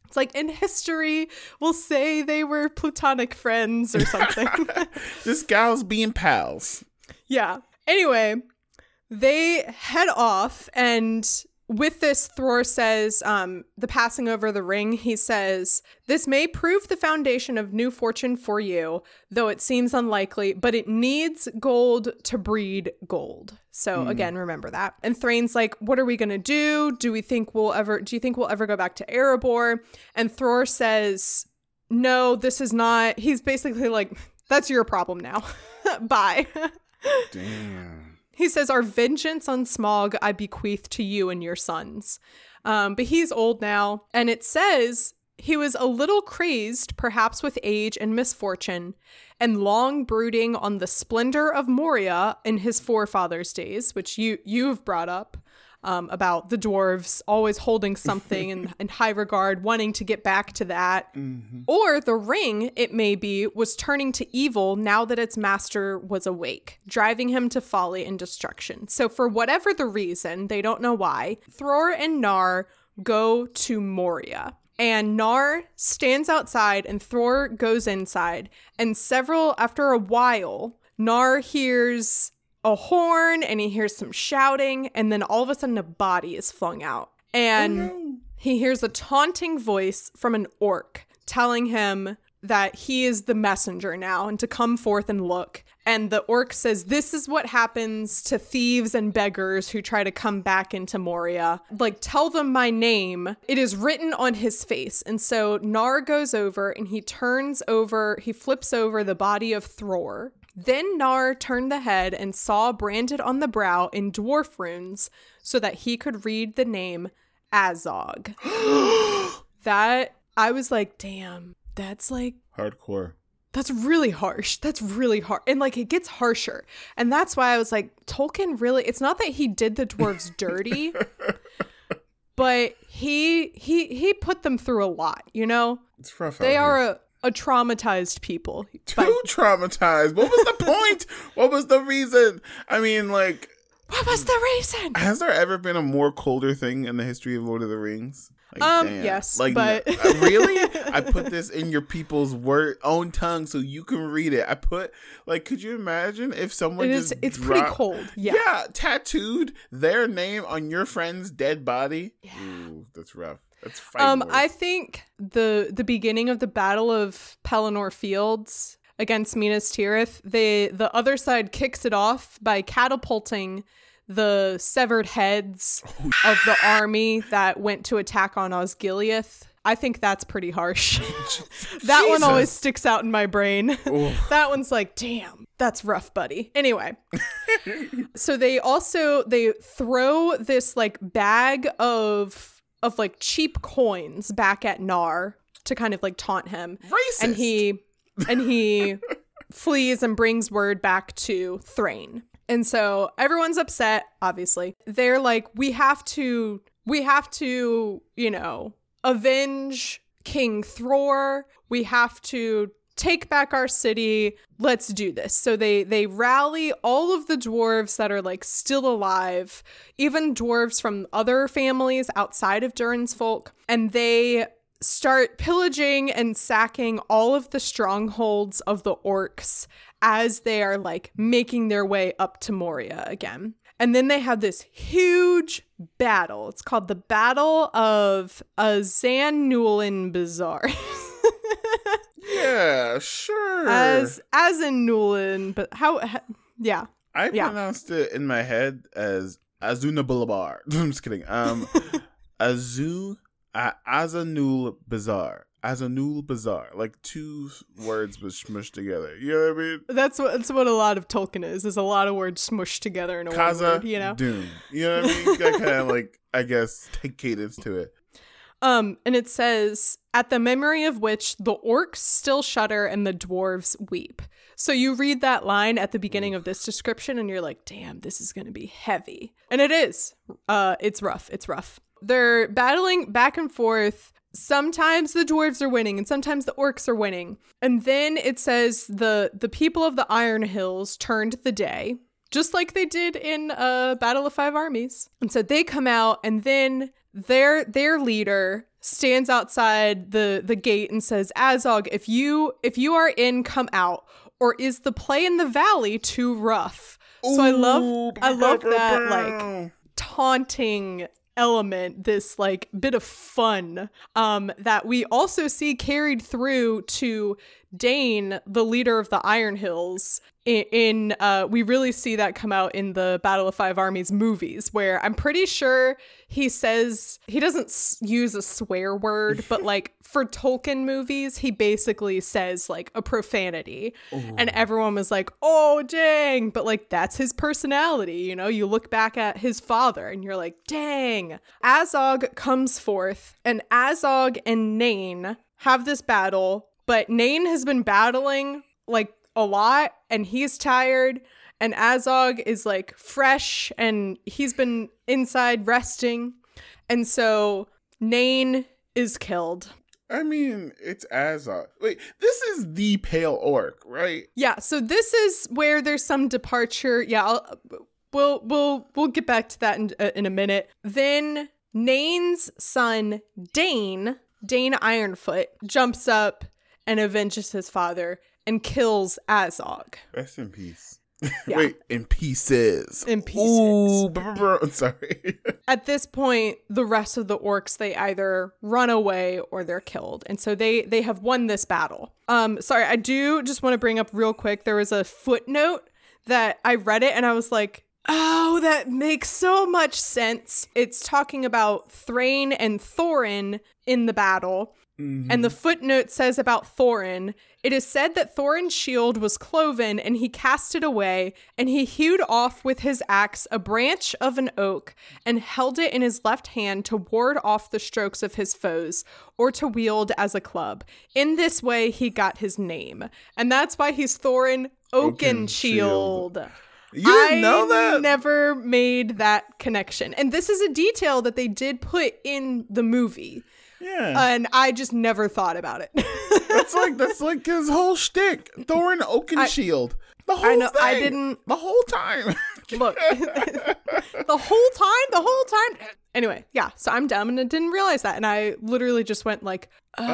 it's like in history we'll say they were platonic friends or something. (laughs) this gal's being pals. yeah. Anyway, they head off and with this Thror says um the passing over the ring he says this may prove the foundation of new fortune for you though it seems unlikely but it needs gold to breed gold. So again remember that. And Thrain's like what are we going to do? Do we think we'll ever do you think we'll ever go back to Erebor? And Thror says no this is not he's basically like that's your problem now. (laughs) Bye. (laughs) Damn. He says, Our vengeance on Smaug I bequeath to you and your sons. Um, but he's old now. And it says he was a little crazed, perhaps with age and misfortune, and long brooding on the splendor of Moria in his forefathers' days, which you you've brought up. Um, about the dwarves always holding (laughs) something in, in high regard, wanting to get back to that. Mm-hmm. Or the ring, it may be, was turning to evil now that its master was awake, driving him to folly and destruction. So, for whatever the reason, they don't know why, Thror and Nar go to Moria. And Nar stands outside and Thror goes inside. And several, after a while, Nar hears a horn and he hears some shouting. And then all of a sudden, a body is flung out. And oh, he hears a taunting voice from an orc telling him that he is the messenger now and to come forth and look. And the orc says, This is what happens to thieves and beggars who try to come back into Moria. Like, tell them my name. It is written on his face. And so Nar goes over and he turns over, he flips over the body of Thror. Then Nar turned the head and saw branded on the brow in dwarf runes so that he could read the name Azog. (gasps) that, I was like, damn, that's like Hardcore. that's really harsh. That's really hard. And like it gets harsher. And that's why I was like, Tolkien really it's not that he did the dwarves (laughs) dirty, but he he he put them through a lot, you know? It's rough. They are here. a, a traumatized people. too traumatized. What was the (laughs) point? what was the reason? I mean, like, What was the reason? has there ever been a more colder thing in the history of Lord of the Rings? Like, Um, yes, like, but- really, (laughs) I put this in your people's word own tongue so you can read it. I put like, could you imagine if someone It is just it's pretty cold. Yeah. Yeah. tattooed their name on your friend's dead body. Yeah, Ooh, that's rough. Um, words. I think the the beginning of the Battle of Pelennor Fields against Minas Tirith, they the other side kicks it off by catapulting the severed heads of the army that went to attack on Osgiliath. I think that's pretty harsh. (laughs) that one always sticks out in my brain. that one's like, damn, that's rough, buddy. Anyway, (laughs) so they also they throw this like bag of of like cheap coins back at Nar to kind of like taunt him. Racist. And he (laughs) and he flees and brings word back to Thrain. And so everyone's upset, obviously. They're like, we have to we have to, you know, avenge King Thror. We have to take back our city. Let's do this. So they they rally all of the dwarves that are like still alive, even dwarves from other families outside of Durin's folk, and they start pillaging and sacking all of the strongholds of the orcs as they are like making their way up to Moria again. And then they have this huge battle. It's called the Battle of Azanulin Bazaar. (laughs) yeah, sure. as as in Nulin, but how, ha- yeah. I Yeah. pronounced it in my head as Azuna Boulevard. (laughs) I'm just kidding. Um, (laughs) Azu uh, Azanul Bazaar. Azanul Bazaar. Like two words was smushed together. You know what I mean? That's what that's what a lot of Tolkien is. Is a lot of words smushed together in a Kaza word, you know. Doom. You know what I mean? That kind of like I guess take cadence to it. Um, and it says, at the memory of which the orcs still shudder and the dwarves weep. So you read that line at the beginning of this description and you're like, damn, this is going to be heavy. And it is. Uh, it's rough. It's rough. They're battling back and forth. Sometimes the dwarves are winning and sometimes the orcs are winning. And then it says the the people of the Iron Hills turned the day, just like they did in uh, Battle of Five Armies. And so they come out and then their their leader stands outside the the gate and says azog if you if you are in come out. Or is the play in the valley too rough? So i love i love that like taunting element this like bit of fun um that we also see carried through to Dain, the leader of the Iron Hills, in, uh, we really see that come out in the Battle of Five Armies movies, where I'm pretty sure he says he doesn't s- use a swear word, but (laughs) like for Tolkien movies, he basically says like a profanity, and everyone was like, "Oh dang!" But like that's his personality, you know. You look back at his father, and you're like, "Dang!" Azog comes forth, and Azog and Nain have this battle but Nain has been battling like a lot and he's tired and Azog is like fresh and he's been inside resting. And so Nain is killed. I mean, it's Azog. Wait, this is the pale orc, right? Yeah, so this is where there's some departure. Yeah, I'll, we'll we'll we'll get back to that in, uh, in a minute. Then Nain's son Dain, Dain Ironfoot, jumps up and avenges his father and kills Azog. Rest in peace. Yeah. (laughs) Wait, in pieces. In pieces. Ooh, brr. sorry. (laughs) At this point, the rest of the orcs they either run away or they're killed, and so they they have won this battle. Um, sorry, I do just want to bring up real quick. There was a footnote that I read it and I was like, oh, that makes so much sense. It's talking about Thrain and Thorin in the battle. And the mm-hmm. footnote says about Thorin, it is said that Thorin's shield was cloven and he cast it away, and he hewed off with his axe a branch of an oak and held it in his left hand to ward off the strokes of his foes or to wield as a club. In this way, he got his name. And that's why he's Thorin Oakenshield. Oakenshield. You didn't I know that? Never made that connection. And this is a detail that they did put in the movie. Yeah. And I just never thought about it. (laughs) that's like that's like his whole shtick. Thorin Oakenshield. The whole I know, I didn't- the whole time. (laughs) Look, (laughs) the whole time, the whole time. Anyway, yeah, so I'm dumb and I didn't realize that. And I literally just went like, uh,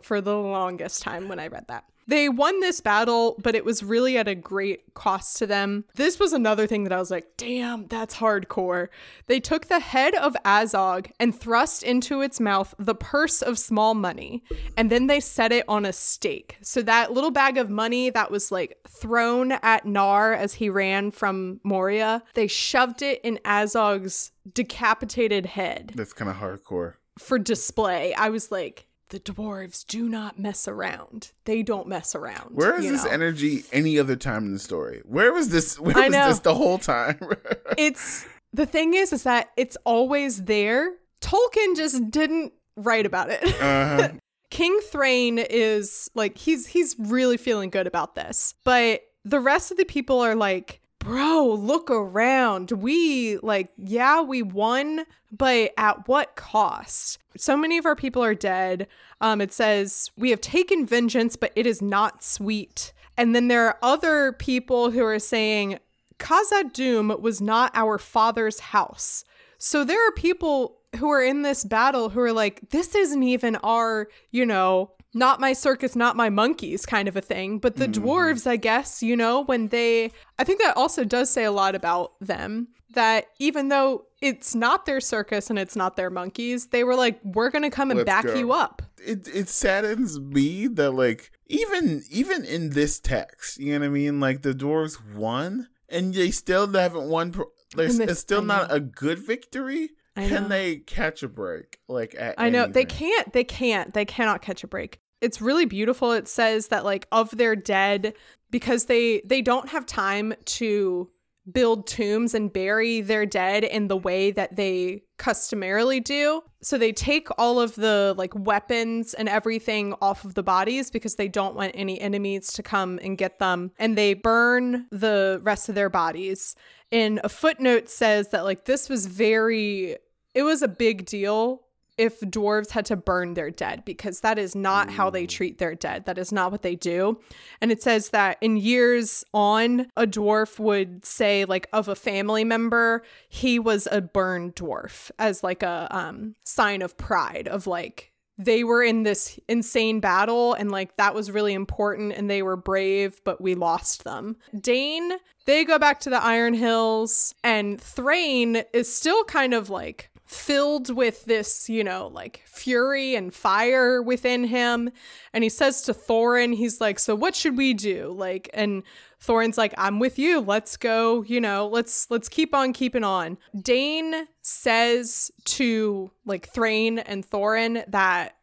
for the longest time when I read that. They won this battle, but it was really at a great cost to them. This was another thing that I was like, damn, that's hardcore. They took the head of Azog and thrust into its mouth the purse of small money, and then they set it on a stake. So that little bag of money that was like thrown at Nar as he ran from Moria, they shoved it in Azog's decapitated head That's kind of hardcore. for display. I was like, the dwarves do not mess around. They don't mess around. Where is this know? energy any other time in the story? Where was this? (laughs) Where I was know. this the whole time? (laughs) It's the thing is, is that it's always there. Tolkien just didn't write about it. (laughs) uh-huh. King Thrain is like he's he's really feeling good about this. But the rest of the people are like, "Bro, look around. We like yeah, we won, but at what cost?" So many of our people are dead. Um it says, "We have taken vengeance, but it is not sweet." And then there are other people who are saying, Khazad-dûm was not our father's house. So there are people who are in this battle who are like, this isn't even our, you know, not my circus, not my monkeys kind of a thing. But the mm-hmm. dwarves, I guess, you know, when they, I think that also does say a lot about them that even though it's not their circus and it's not their monkeys, they were like, we're going to come and Let's back go. you up. it it saddens me that like even even in this text, you know what I mean? Like the dwarves won, and they still haven't won. Pro- And it's still not a good victory. Can they catch a break? Like at I know they can't. They can't. They cannot catch a break. It's really beautiful. It says that like of their dead because they they don't have time to build tombs and bury their dead in the way that they customarily do. So they take all of the like weapons and everything off of the bodies because they don't want any enemies to come and get them and they burn the rest of their bodies. And a footnote says that like this was very it was a big deal if dwarves had to burn their dead because that is not how they treat their dead. That is not what they do. And it says that in years on, a dwarf would say, like, of a family member, he was a burned dwarf as like a um, sign of pride, of like, they were in this insane battle and like that was really important and they were brave, but we lost them. Dain, they go back to the Iron Hills and Thrain is still kind of like filled with this, you know, like fury and fire within him. And he says to Thorin, he's like, So what should we do? Like, and Thorin's like, I'm with you. Let's go, you know, let's let's keep on keeping on. Dain says to like Thrain and Thorin that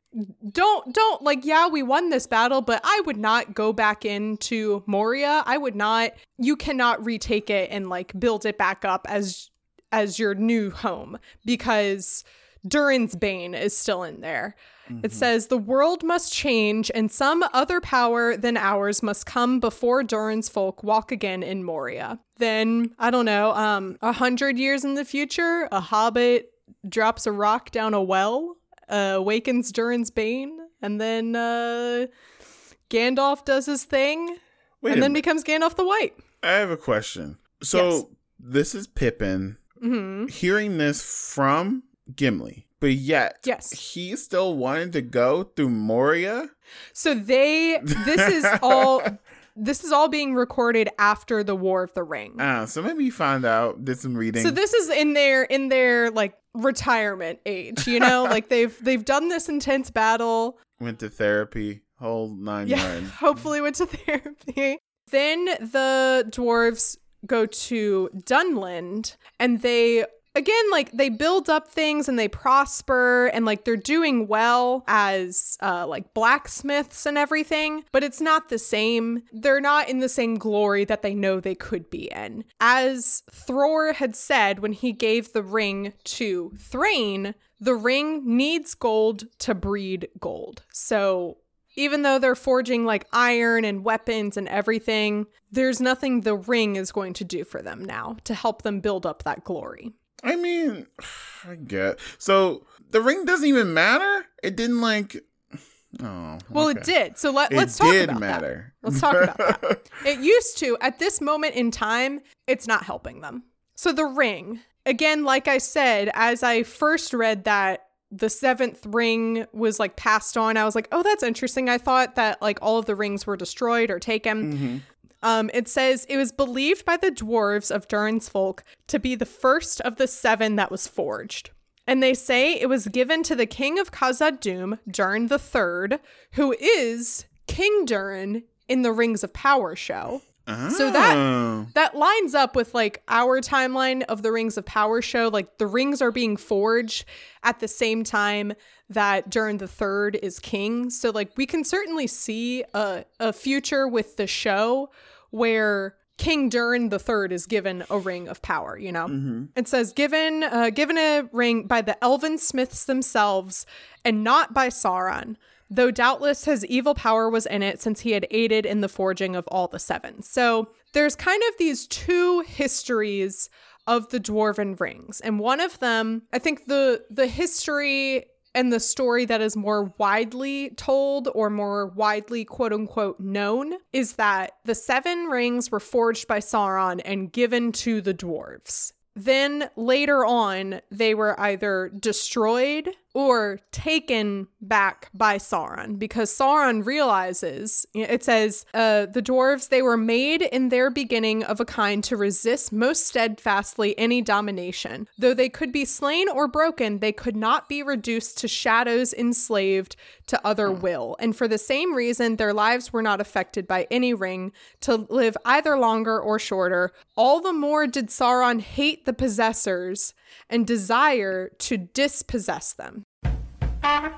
don't don't like yeah we won this battle but i would not go back into moria i would not you cannot retake it and like build it back up as as your new home because durin's bane is still in there It says the world must change and some other power than ours must come before Durin's folk walk again in Moria. Then, I don't know, um, a hundred years in the future, a hobbit drops a rock down a well, uh, awakens Durin's Bane, and then uh, Gandalf does his thing, Wait and then minute. becomes Gandalf the White. I have a question. So Yes. this is Pippin hmm hearing this from Gimli, but yet Yes. he still wanted to go through Moria. So they, this is (laughs) all, this is all being recorded after the War of the Ring. Ah, so maybe you found out, did some reading. So this is in their in their like retirement age, you know, like (laughs) they've they've done this intense battle. went to therapy, whole nine Yeah, yards. (laughs) hopefully went to therapy. Then the dwarves go to Dunland and they again like they build up things and they prosper and like they're doing well as uh like blacksmiths and everything but it's not the same. They're not in the same glory that they know they could be in. As Thror had said when he gave the ring to Thrain the ring needs gold to breed gold. So even though they're forging like iron and weapons and everything, there's nothing the ring is going to do for them now to help them build up that glory. I mean, (sighs) I get. So the ring doesn't even matter. It didn't like. (sighs) Oh, Well, it did. So let, let's talk about that. It did matter. Let's talk about that. (laughs) It used to. At this moment in time, it's not helping them. So the ring, again, like I said, as I first read that the seventh ring was like passed on, I was like, oh, that's interesting. I thought that like all of the rings were destroyed or taken. Mhm. Um, it says it was believed by the dwarves of Durin's folk to be the first of the seven that was forged. And they say it was given to the king of Khazad-dûm, Durin the Third, who is King Durin in the Rings of Power show. So that- Oh. That lines up with like our timeline of the Rings of Power show. Like the rings are being forged at the same time that Durin the Third is king. So like we can certainly see a, a future with the show where King Durin the Third is given a ring of power. You know, Mhm. it says given uh, given a ring by the elven smiths themselves and not by Sauron. Though doubtless his evil power was in it since he had aided in the forging of all the seven. So there's kind of these two histories of the dwarven rings. And one of them, I think the the history and the story that is more widely told or more widely quote unquote known is that the seven rings were forged by Sauron and given to the dwarves. Then later on, they were either destroyed or taken back by Sauron because Sauron realizes it says, uh, the dwarves, they were made in their beginning of a kind to resist most steadfastly any domination. Though they could be slain or broken, they could not be reduced to shadows enslaved to other will. And for the same reason, their lives were not affected by any ring to live either longer or shorter. All the more did Sauron hate the possessors and desire to dispossess them. I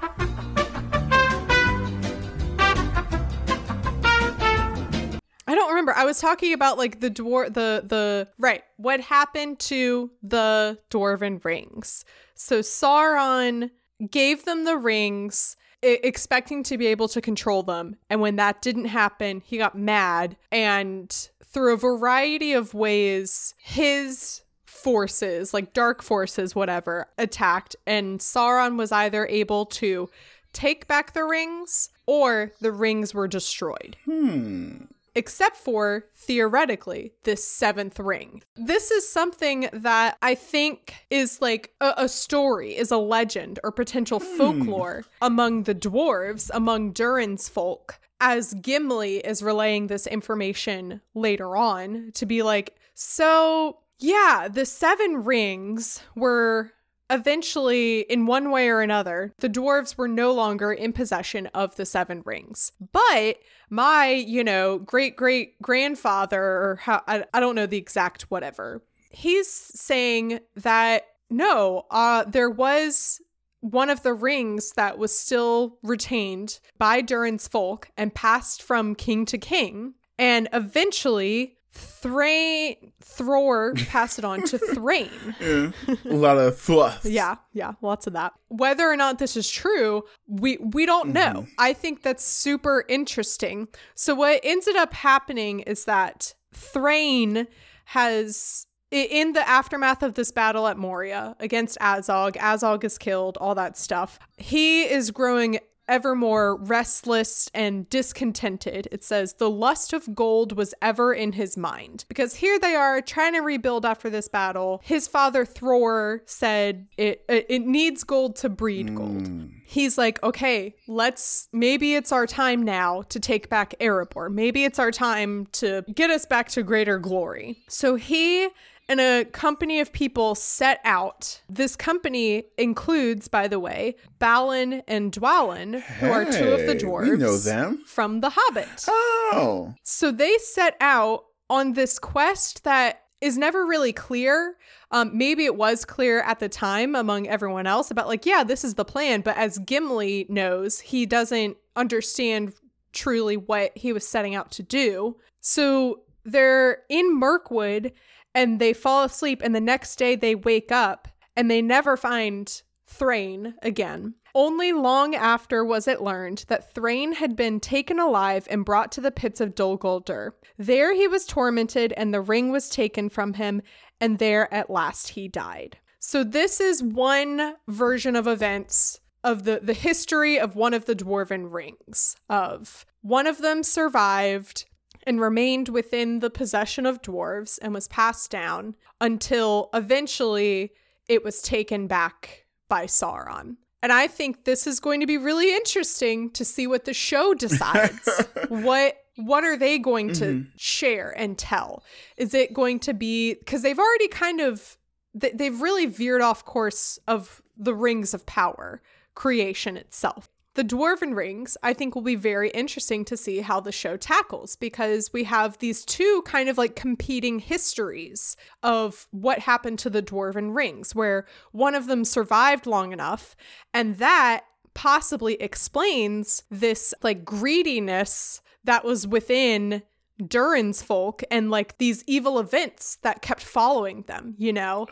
don't remember. I was talking about like the dwarf, the the right what happened to the dwarven rings. So Sauron gave them the rings e- expecting to be able to control them and when that didn't happen, he got mad and through a variety of ways his forces, like dark forces whatever, attacked and Sauron was either able to take back the rings or the rings were destroyed Hmm. except for theoretically this seventh ring. This is something that I think is like a, a story, is a legend or potential folklore among the dwarves, among Durin's folk. As Gimli is relaying this information later on to be like, so yeah, the seven rings were eventually, in one way or another, the dwarves were no longer in possession of the seven rings. But my, you know, great great grandfather, or how I, I don't know the exact whatever, he's saying that no, uh, there was one of the rings that was still retained by Durin's folk and passed from king to king. And eventually, Thrain Thror passed it on to (laughs) Thrain. Yeah. A lot of thrusts. Yeah, yeah, lots of that. Whether or not this is true, we we don't mm-hmm. know. I think that's super interesting. So what ended up happening is that Thrain has in the aftermath of this battle at Moria against Azog, Azog is killed, all that stuff. He is growing ever more restless and discontented. It says the lust of gold was ever in his mind. Because here they are trying to rebuild after this battle. His father Thror said it it, it needs gold to breed hmm. gold. He's like, okay, let's maybe it's our time now to take back Erebor. Maybe it's our time to get us back to greater glory. So he and a company of people set out. This company includes, by the way, Balin and Dwalin, who are two of the dwarves. we know them. From The Hobbit. Oh. So they set out on this quest that is never really clear. Um, maybe it was clear at the time among everyone else about, like, yeah, this is the plan. But as Gimli knows, he doesn't understand truly what he was setting out to do. So they're in Mirkwood and they fall asleep, and the next day they wake up and they never find Thrain again. Only long after was it learned that Thrain had been taken alive and brought to the pits of Dol Guldur. There he was tormented, and the ring was taken from him, and there at last he died. So this is one version of events of the the history of one of the dwarven rings. Of one of them survived and remained within the possession of dwarves and was passed down until eventually it was taken back by Sauron. And I think this is going to be really interesting to see what the show (laughs) decides. what what are they going to mm-hmm. share and tell? Is it going to be because they've already kind of they've really veered off course of the rings of power creation itself. The Dwarven Rings, I think, will be very interesting to see how the show tackles because we have these two kind of like competing histories of what happened to the Dwarven Rings, where one of them survived long enough, and that possibly explains this like greediness that was within Durin's folk and like these evil events that kept following them, you know?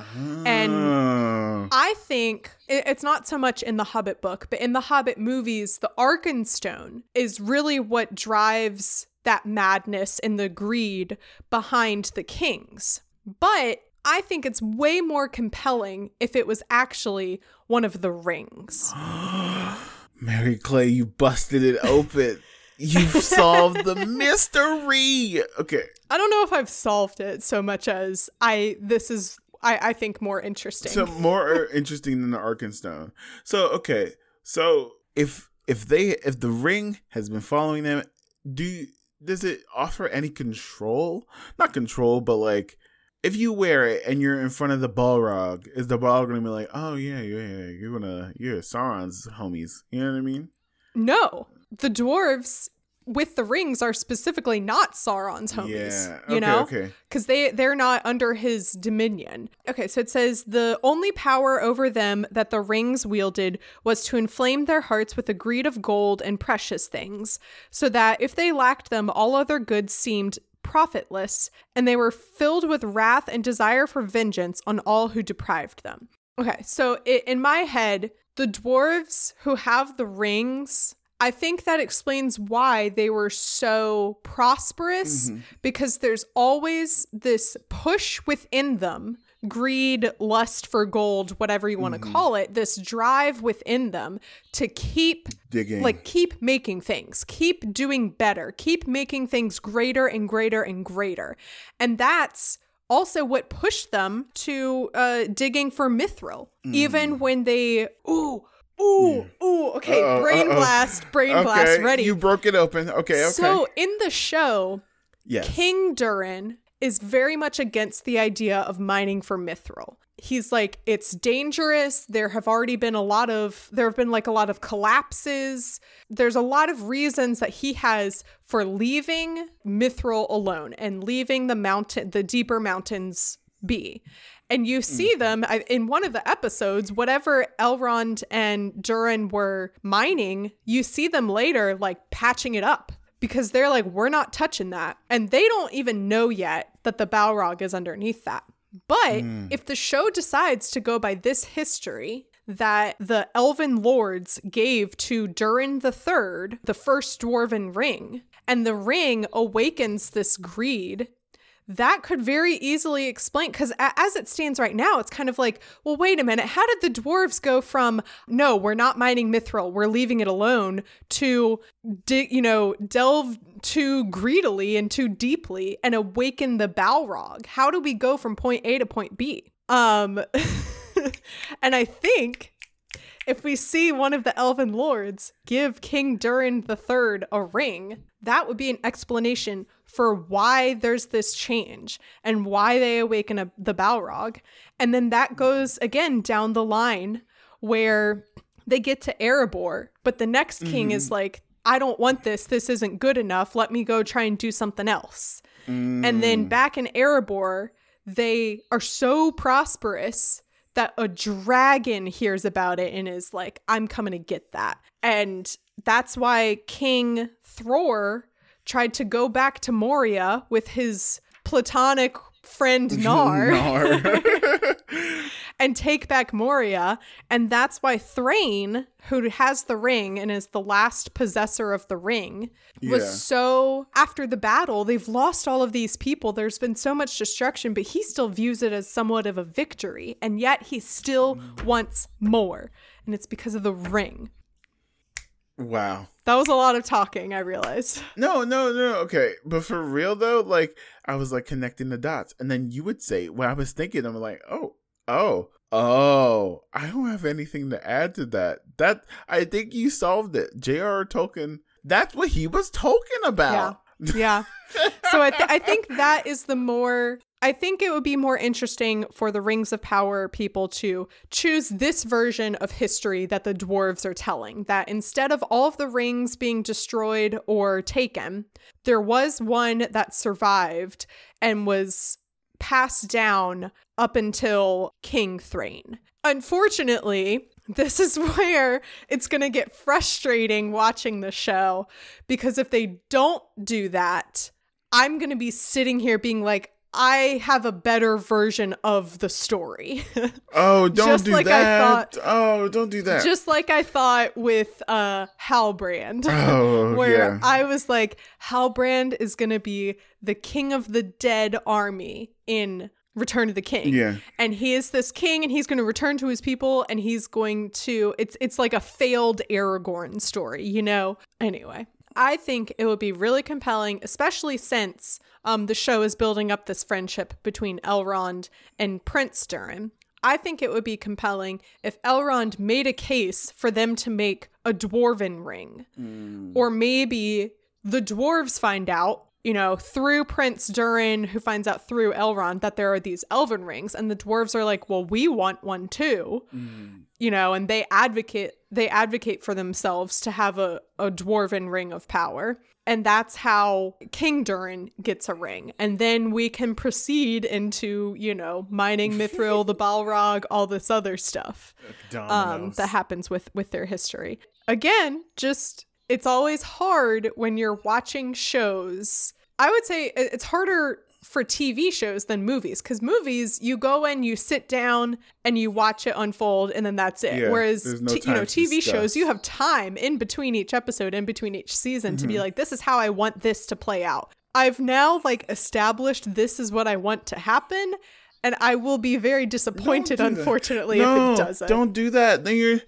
And Oh. I think it- it's not so much in the Hobbit book, but in the Hobbit movies, the Arkenstone is really what drives that madness and the greed behind the kings. But I think it's way more compelling if it was actually one of the rings. (gasps) Mary Clay, you busted it open. (laughs) You've solved the mystery. Okay. I don't know if I've solved it so much as I this is I, I think more interesting. So more uh, interesting than the Arkenstone. So okay. So if if they if the ring has been following them, do does it offer any control? Not control, but like if you wear it and you're in front of the Balrog, is the Balrog gonna be like, oh yeah, yeah, yeah, you're gonna you're Sauron's homies? You know what I mean? no, the dwarves with the rings are specifically not Sauron's homies. Yeah. You Okay, know? okay. because they they're not under his dominion. Okay, so it says the only power over them that the rings wielded was to inflame their hearts with a greed of gold and precious things, so that if they lacked them, all other goods seemed profitless, and they were filled with wrath and desire for vengeance on all who deprived them. Okay, so i in my head, the dwarves who have the rings. I think that explains why they were so prosperous mm-hmm. because there's always this push within them greed, lust for gold, whatever you want to mm-hmm. call it, this drive within them to keep Digging. like keep making things, keep doing better, keep making things greater and greater and greater. And that's also what pushed them to uh digging for mithril. Even mm. when they ooh Ooh, ooh, okay, Uh-oh, brain uh-oh. blast, brain okay, blast, ready. You broke it open. Okay, okay. So in the show, yes. King Durin is very much against the idea of mining for mithril. He's like, it's dangerous. There have already been a lot of, there have been like a lot of collapses. There's a lot of reasons that he has for leaving mithril alone and leaving the mountain, the deeper mountains be. And you see mm-hmm. them I- in one of the episodes, whatever Elrond and Durin were mining, you see them later like patching it up because they're like, we're not touching that. And they don't even know yet that the Balrog is underneath that. But mm. if the show decides to go by this history that the elven lords gave to Durin the Third, the first dwarven ring, and the ring awakens this greed that could very easily explain because as it stands right now it's kind of like well wait a minute how did the dwarves go from no we're not mining mithril we're leaving it alone to di- you know delve too greedily and too deeply and awaken the balrog? How do we go from point a to point b? Um (laughs) and i think if we see one of the elven lords give king durin the third a ring that would be an explanation for why there's this change and why they awaken a, the Balrog. And then that goes again down the line where they get to Erebor, but the next king mm-hmm. is like, I don't want this. This isn't good enough. Let me go try and do something else. Mm. And then mm. back in Erebor, they are so prosperous that a dragon hears about it and is like, I'm coming to get that. And that's why King Thror tried to go back to Moria with his platonic friend (laughs) Nar, Nar. (laughs) and take back Moria. And that's why Thrain, who has the ring and is the last possessor of the ring, was yeah. so after the battle, they've lost all of these people. There's been so much destruction, but he still views it as somewhat of a victory. And yet he still mm. wants more. And it's because of the ring. Wow. That was a lot of talking, I realized. (laughs) No, no, no. Okay. But for real though, like I was like connecting the dots. And then you would say when I was thinking, I'm like, oh, oh, oh, I don't have anything to add to that. That I think you solved it. J.R. Tolkien, that's what he was talking about. Yeah. Yeah. so I, th- I think that is the more I think it would be more interesting for the Rings of Power people to choose this version of history that the dwarves are telling. That instead of all of the rings being destroyed or taken, there was one that survived and was passed down up until King Thrain. Unfortunately, this is (laughs) where it's going to get frustrating watching the show because if they don't do that, I'm going to be sitting here being like, I have a better version of the story. (laughs) oh, don't do like that. Thought, oh, don't do that. Just like I thought with uh Halbrand. Oh, (laughs) where yeah. I was like, Halbrand is gonna be the king of the dead army in Return of the King. Yeah. And he is this king and he's going to return to his people and he's going to it's it's like a failed Aragorn story, you know. Anyway, I think it would be really compelling, especially since um, the show is building up this friendship between Elrond and Prince Durin. I think it would be compelling if Elrond made a case for them to make a dwarven ring. Mm. Or maybe the dwarves find out, you know, through Prince Durin, who finds out through Elrond that there are these elven rings, and the dwarves are like, well, we want one too. Mm. You know, and they advocate they advocate for themselves to have a, a dwarven ring of power. And that's how King Durin gets a ring. And then we can proceed into, you know, mining Mithril, the (laughs) Balrog, all this other stuff um, that happens with, with their history. Again, just it's always hard when you're watching shows. I would say it's harder for TV shows than movies because movies you go in, you sit down, and you watch it unfold, and then that's it. Yeah, Whereas no t- you know TV shows, you have time in between each episode, in between each season, mm-hmm. to be mm-hmm. like, this is how I want this to play out. I've now like established this is what I want to happen, and I will be very disappointed, do unfortunately, no, if it doesn't. Don't do that. Then you're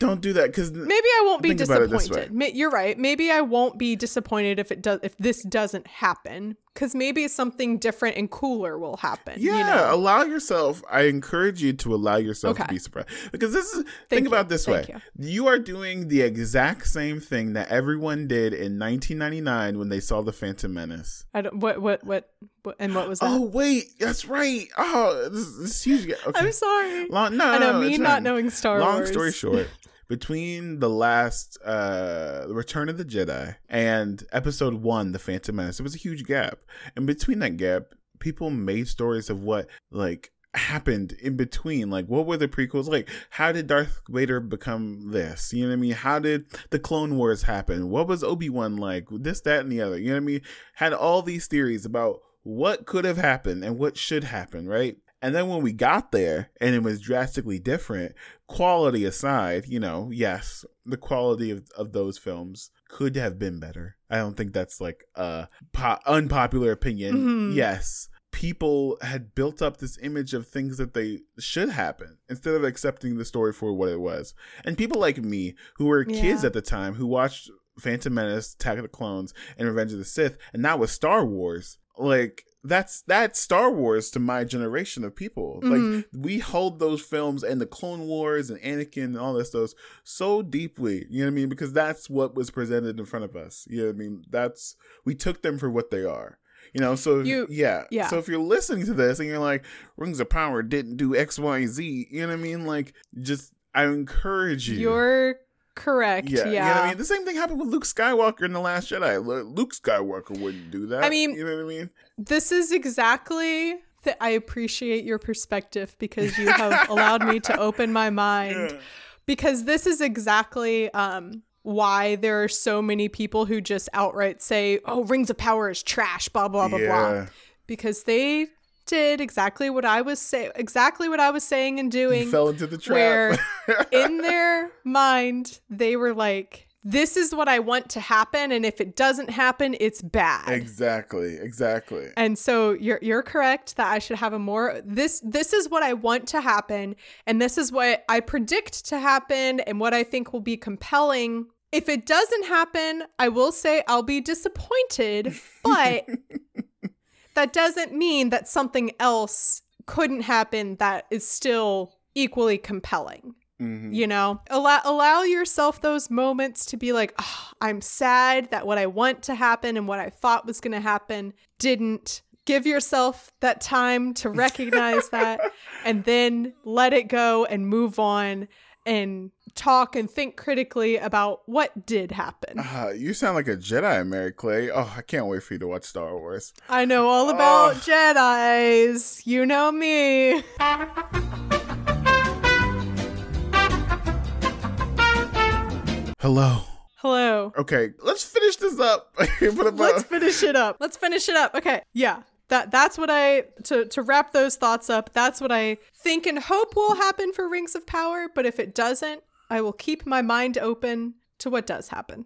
don't do that because maybe I won't be disappointed. You're right. Maybe I won't be disappointed if it does if this doesn't happen because maybe something different and cooler will happen. Yeah, you know? allow yourself. I encourage you to allow yourself okay. to be surprised because this is. Thank think you. about this Thank way: you. you. are doing the exact same thing that everyone did in 1999 when they saw the Phantom Menace. I don't. What? What? What? what and what was that? Oh wait, that's right. Oh, this, this is huge. Okay. I'm sorry. Long, no, I know no, me not knowing Star Long Wars. Long story short between the last uh Return of the Jedi and episode 1 The Phantom Menace there was a huge gap and between that gap people made stories of what like happened in between? Like, what were the prequels? Like, how did Darth Vader become this? You know what I mean? How did the Clone Wars happen? What was Obi Wan like? This, that, and the other. You know what I mean? Had all these theories about what could have happened and what should happen, right? And then when we got there and it was drastically different, quality aside, you know, yes, the quality of, of those films could have been better. I don't think that's like a po- unpopular opinion. Mhm. Yes, people had built up this image of things that they should happen instead of accepting the story for what it was. And people like me who were kids at the time who watched Phantom Menace, Attack of the Clones, and Revenge of the Sith, and that was Star Wars, like that's that's Star Wars to my generation of people. Mhm. Like we hold those films and the Clone Wars and Anakin and all this stuff so deeply. You know what I mean? Because that's what was presented in front of us. You know what I mean? That's we took them for what they are. You know, so You- yeah, yeah. So if you're listening to this and you're like, Rings of Power didn't do X, Y, Z, you know what I mean? Like, just I encourage you. You're correct. Yeah, Yeah. you know what I mean. The same thing happened with Luke Skywalker in the Last Jedi. Luke Skywalker wouldn't do that. I mean- you know what I mean? This is exactly that I appreciate your perspective because you have (laughs) allowed me to open my mind. Yeah. Because this is exactly um why there are so many people who just outright say, "Oh, Rings of Power is trash," blah blah blah blah. Because they did exactly what I was say exactly what I was saying and You doing. fell into the trap. where (laughs) in their mind they were like this is what I want to happen and if it doesn't happen it's bad. exactly, exactly. And so you're you're correct that I should have a more this this is what I want to happen and this is what I predict to happen and what I think will be compelling. If it doesn't happen, I will say I'll be disappointed, but (laughs) that doesn't mean that something else couldn't happen that is still equally compelling Mhm. you know allow allow yourself those moments to be like oh, i'm sad that what i want to happen and what i thought was going to happen didn't give yourself that time to recognize that (laughs) and then let it go and move on and talk and think critically about what did happen Ah, you sound like a Jedi, Mary Clay. Oh, I can't wait for you to watch Star Wars. i know all about Oh. jedis you know me Hello. hello Okay, let's finish this up. (laughs) Put a bow- let's finish it up. Let's finish it up. Okay. Yeah. That that's what I to to wrap those thoughts up. That's what I think and hope will happen for Rings of Power, but if it doesn't, I will keep my mind open to what does happen.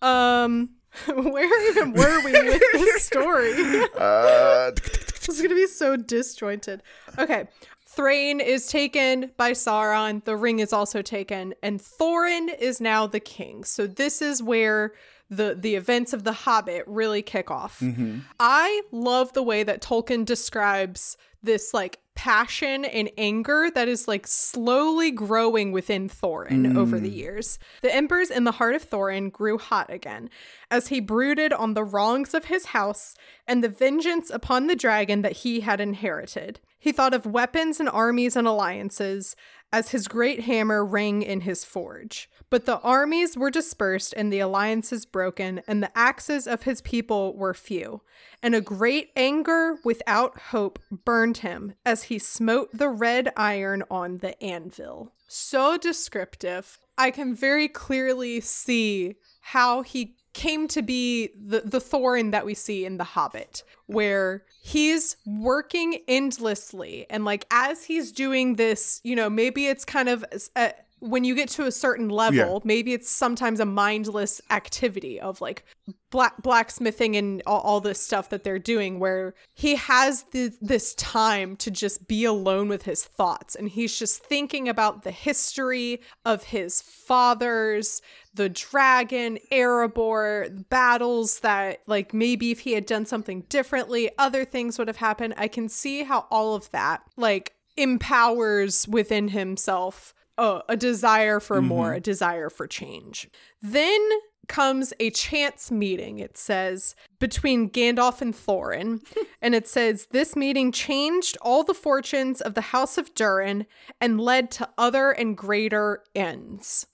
Um (laughs) where even were we with this (laughs) story? uh, (laughs) this is going to be so disjointed. Okay. Thrain is taken by Sauron. The ring is also taken, and Thorin is now the king. So this is where the the events of the Hobbit really kick off. mhm. I love the way that Tolkien describes this like passion and anger that is like slowly growing within Thorin over the mm. years. The embers in the heart of Thorin grew hot again as he brooded on the wrongs of his house and the vengeance upon the dragon that he had inherited. He thought of weapons and armies and alliances as his great hammer rang in his forge. But the armies were dispersed and the alliances broken, and the axes of his people were few. And a great anger without hope burned him as he smote the red iron on the anvil. So descriptive. I can very clearly see how he came to be the, the Thorin that we see in The Hobbit, where he's working endlessly. And like as he's doing this, you know, maybe it's kind of uh when you get to a certain level, Yeah. maybe it's sometimes a mindless activity of like black blacksmithing and all, all this stuff that they're doing where he has th- this time to just be alone with his thoughts and he's just thinking about the history of his fathers the dragon erebor battles that like maybe if he had done something differently other things would have happened i can see how all of that like empowers within himself a, a desire for more, mm-hmm. a desire for change. Then comes a chance meeting, it says, between Gandalf and Thorin. (laughs) and it says, This meeting changed all the fortunes of the House of Durin and led to other and greater ends.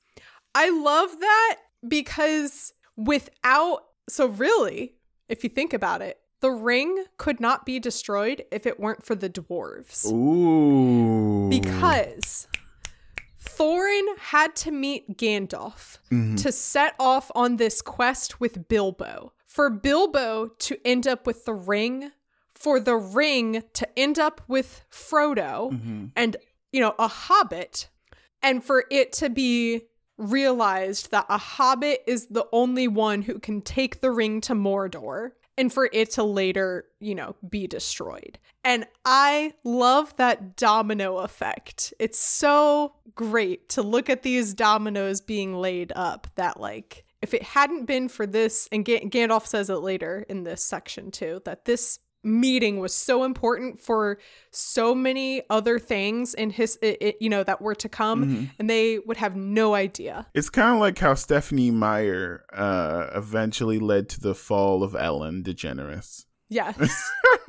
I love that because without, so really, if you think about it, the ring could not be destroyed if it weren't for the dwarves. Ooh. Because Thorin had to meet Gandalf mm-hmm. to set off on this quest with Bilbo. For Bilbo to end up with the ring, for the ring to end up with Frodo mm-hmm. and, you know, a hobbit, and for it to be realized that a hobbit is the only one who can take the ring to Mordor and for it to later, you know, be destroyed. And I love that domino effect. It's so great to look at these dominoes being laid up that, like, if it hadn't been for this, and Ga- Gandalf says it later in this section too, that this meeting was so important for so many other things in his, it, it- you know, that were to come, and they would have no idea. It's kind of like how Stephanie Meyer uh, eventually led to the fall of Ellen DeGeneres. Yes. (laughs)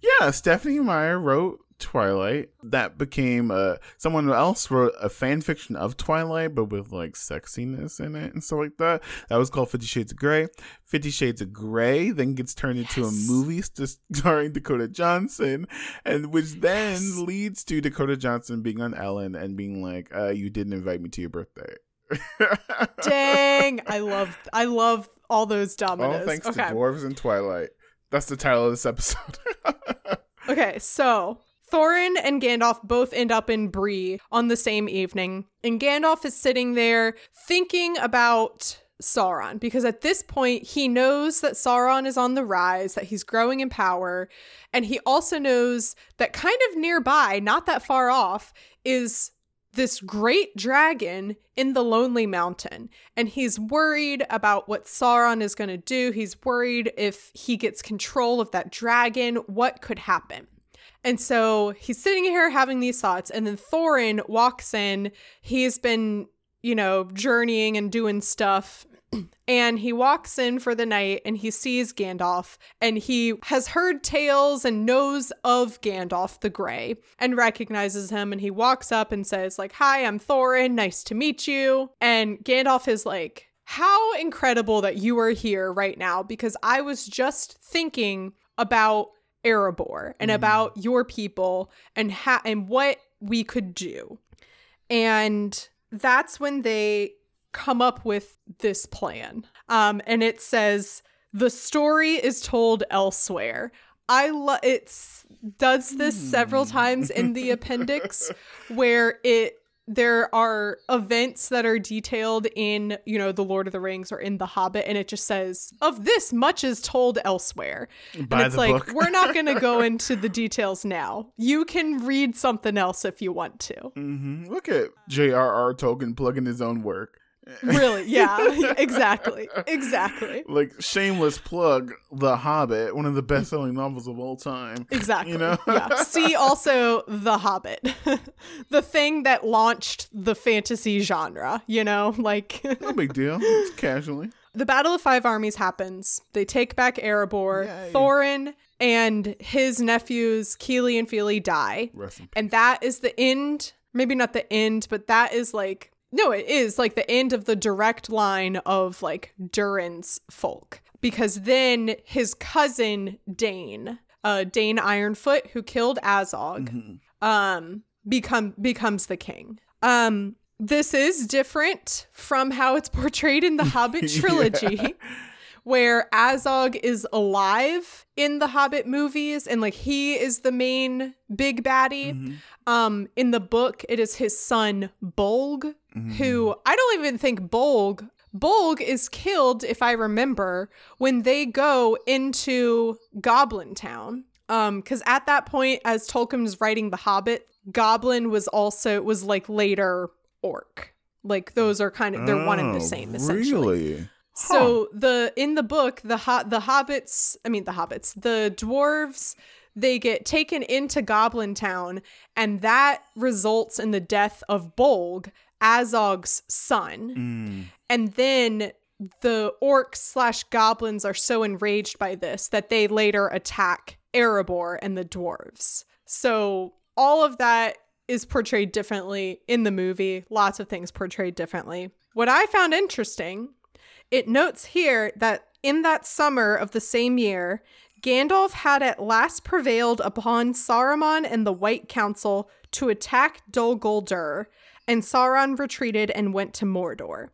yeah, Stephanie Meyer wrote Twilight. That became uh, someone else wrote a fan fiction of Twilight, but with like sexiness in it and stuff like that. That was called Fifty Shades of Grey. Fifty Shades of Grey then gets turned into a movie st- (laughs) starring Dakota Johnson, and which then Yes. leads to Dakota Johnson being on Ellen and being like, uh, "You didn't invite me to your birthday." (laughs) Dang. I love, I love all those dominoes. All thanks okay. to dwarves and Twilight. That's the title of this episode. (laughs) Okay, so Thorin and Gandalf both end up in Bree on the same evening, and Gandalf is sitting there thinking about Sauron because at this point he knows that Sauron is on the rise, that he's growing in power, and he also knows that kind of nearby, not that far off, is this great dragon in the Lonely Mountain. And he's worried about what Sauron is going to do. He's worried if he gets control of that dragon, what could happen. And so he's sitting here having these thoughts, and then Thorin walks in. He's been, you know, journeying and doing stuff. (clears throat) And he walks in for the night and he sees Gandalf and he has heard tales and knows of Gandalf the Grey and recognizes him and he walks up and says like, "Hi, I'm Thorin. Nice to meet you." And Gandalf is like, "How incredible that you are here right now because I was just thinking about Erebor and about your people and ha- and what we could do." And that's when they come up with this plan. Um, and it says the story is told elsewhere. I love it's does this several times in the appendix (laughs) where it there are events that are detailed in you know the lord of the rings or in the hobbit and it just says of this much is told elsewhere Buy and it's like book. we're not (laughs) going to go into the details now you can read something else if you want to hmm Look at J.R.R. Tolkien plugging his own work. Really? (laughs) Yeah, (laughs) exactly. Exactly. Like shameless plug, The Hobbit, one of the best-selling novels of all time. Exactly. You know? yeah. See also The Hobbit, (laughs) the thing that launched the fantasy genre, you know, like No big deal. It's casually. the Battle of Five Armies happens. They take back Erebor. Yay. Thorin and his nephews, Kili and Fili, die. And that is the end. Maybe not the end, but that is like no, it is like the end of the direct line of like Durin's folk. Because then his cousin Dain, uh Dain Ironfoot, who killed Azog, Mm-hmm. um, become becomes the king. Um this is different from how it's (laughs) portrayed in the Hobbit (laughs) trilogy where Azog is alive in the Hobbit movies and like he is the main big baddie. Mm-hmm. Um in the book it is his son Bolg who I don't even think Bolg Bolg is killed if I remember when they go into Goblin Town. Um cuz at that point as Tolkien was writing The Hobbit, Goblin was also was like later orc. Like those are kind of they're one and the Oh, same essentially. Really? So the in the book, the ho- the hobbits, I mean the hobbits, the dwarves, they get taken into Goblin Town, and that results in the death of Bolg, Azog's son. Mm. And then the orcs slash goblins are so enraged by this that they later attack Erebor and the dwarves. So all of that is portrayed differently in the movie. Lots of things portrayed differently. What I found interesting, it notes here that in that summer of the same year, Gandalf had at last prevailed upon Saruman and the White Council to attack Dol Guldur, and Sauron retreated and went to Mordor.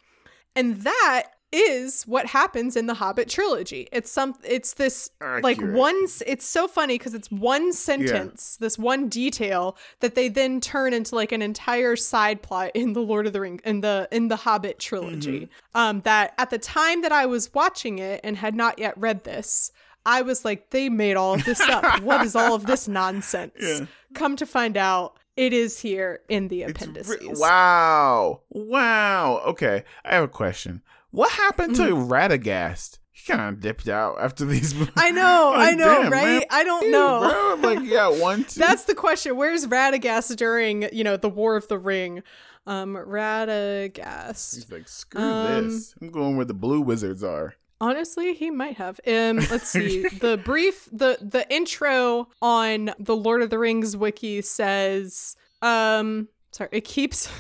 And that is what happens in the Hobbit trilogy. It's some it's this like Accurate. one s- it's so funny because it's one sentence, this one detail that they then turn into like an entire side plot in the Lord of the Ring in the in the Hobbit trilogy. Um that at the time that I was watching it and had not yet read this, I was like they made all of this up. what is all of this nonsense? (laughs) Yeah. Come to find out it is here in the appendices. re- wow. Wow. Okay. I have a question. What happened to Mm. Radagast? He kind of dipped out after these. (laughs) I know, I know, damn, right? man. I don't Ew, know. Bro. Like, yeah, (laughs) one, two. That's the question. Where's Radagast during, you know, the War of the Ring? Um, Radagast. He's like, screw Um, this. I'm going where the blue wizards are. Honestly, he might have. Um, (laughs) let's see. the brief, the the intro on the Lord of the Rings wiki says, um, sorry, it keeps. (laughs)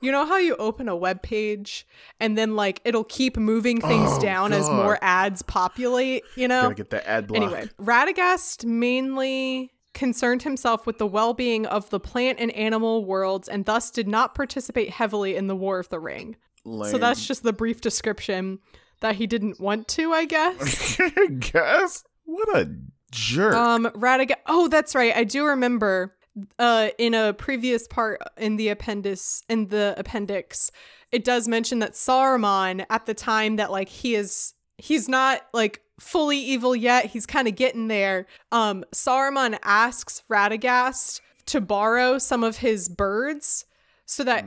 You know how you open a web page and then like it'll keep moving things Oh, down as more ads populate. You know. Gotta get that ad block. Anyway, Radagast mainly concerned himself with the well being of the plant and animal worlds and thus did not participate heavily in the War of the Ring. So that's just the brief description that he didn't want to, I guess. (laughs) Guess. What a jerk. um, Radagast. Oh, that's right. I do remember uh, in a previous part in the appendix, in the appendix, it does mention that Saruman at the time that like he is, he's not like fully evil yet. He's kind of getting there. Um, Saruman asks Radagast to borrow some of his birds so that.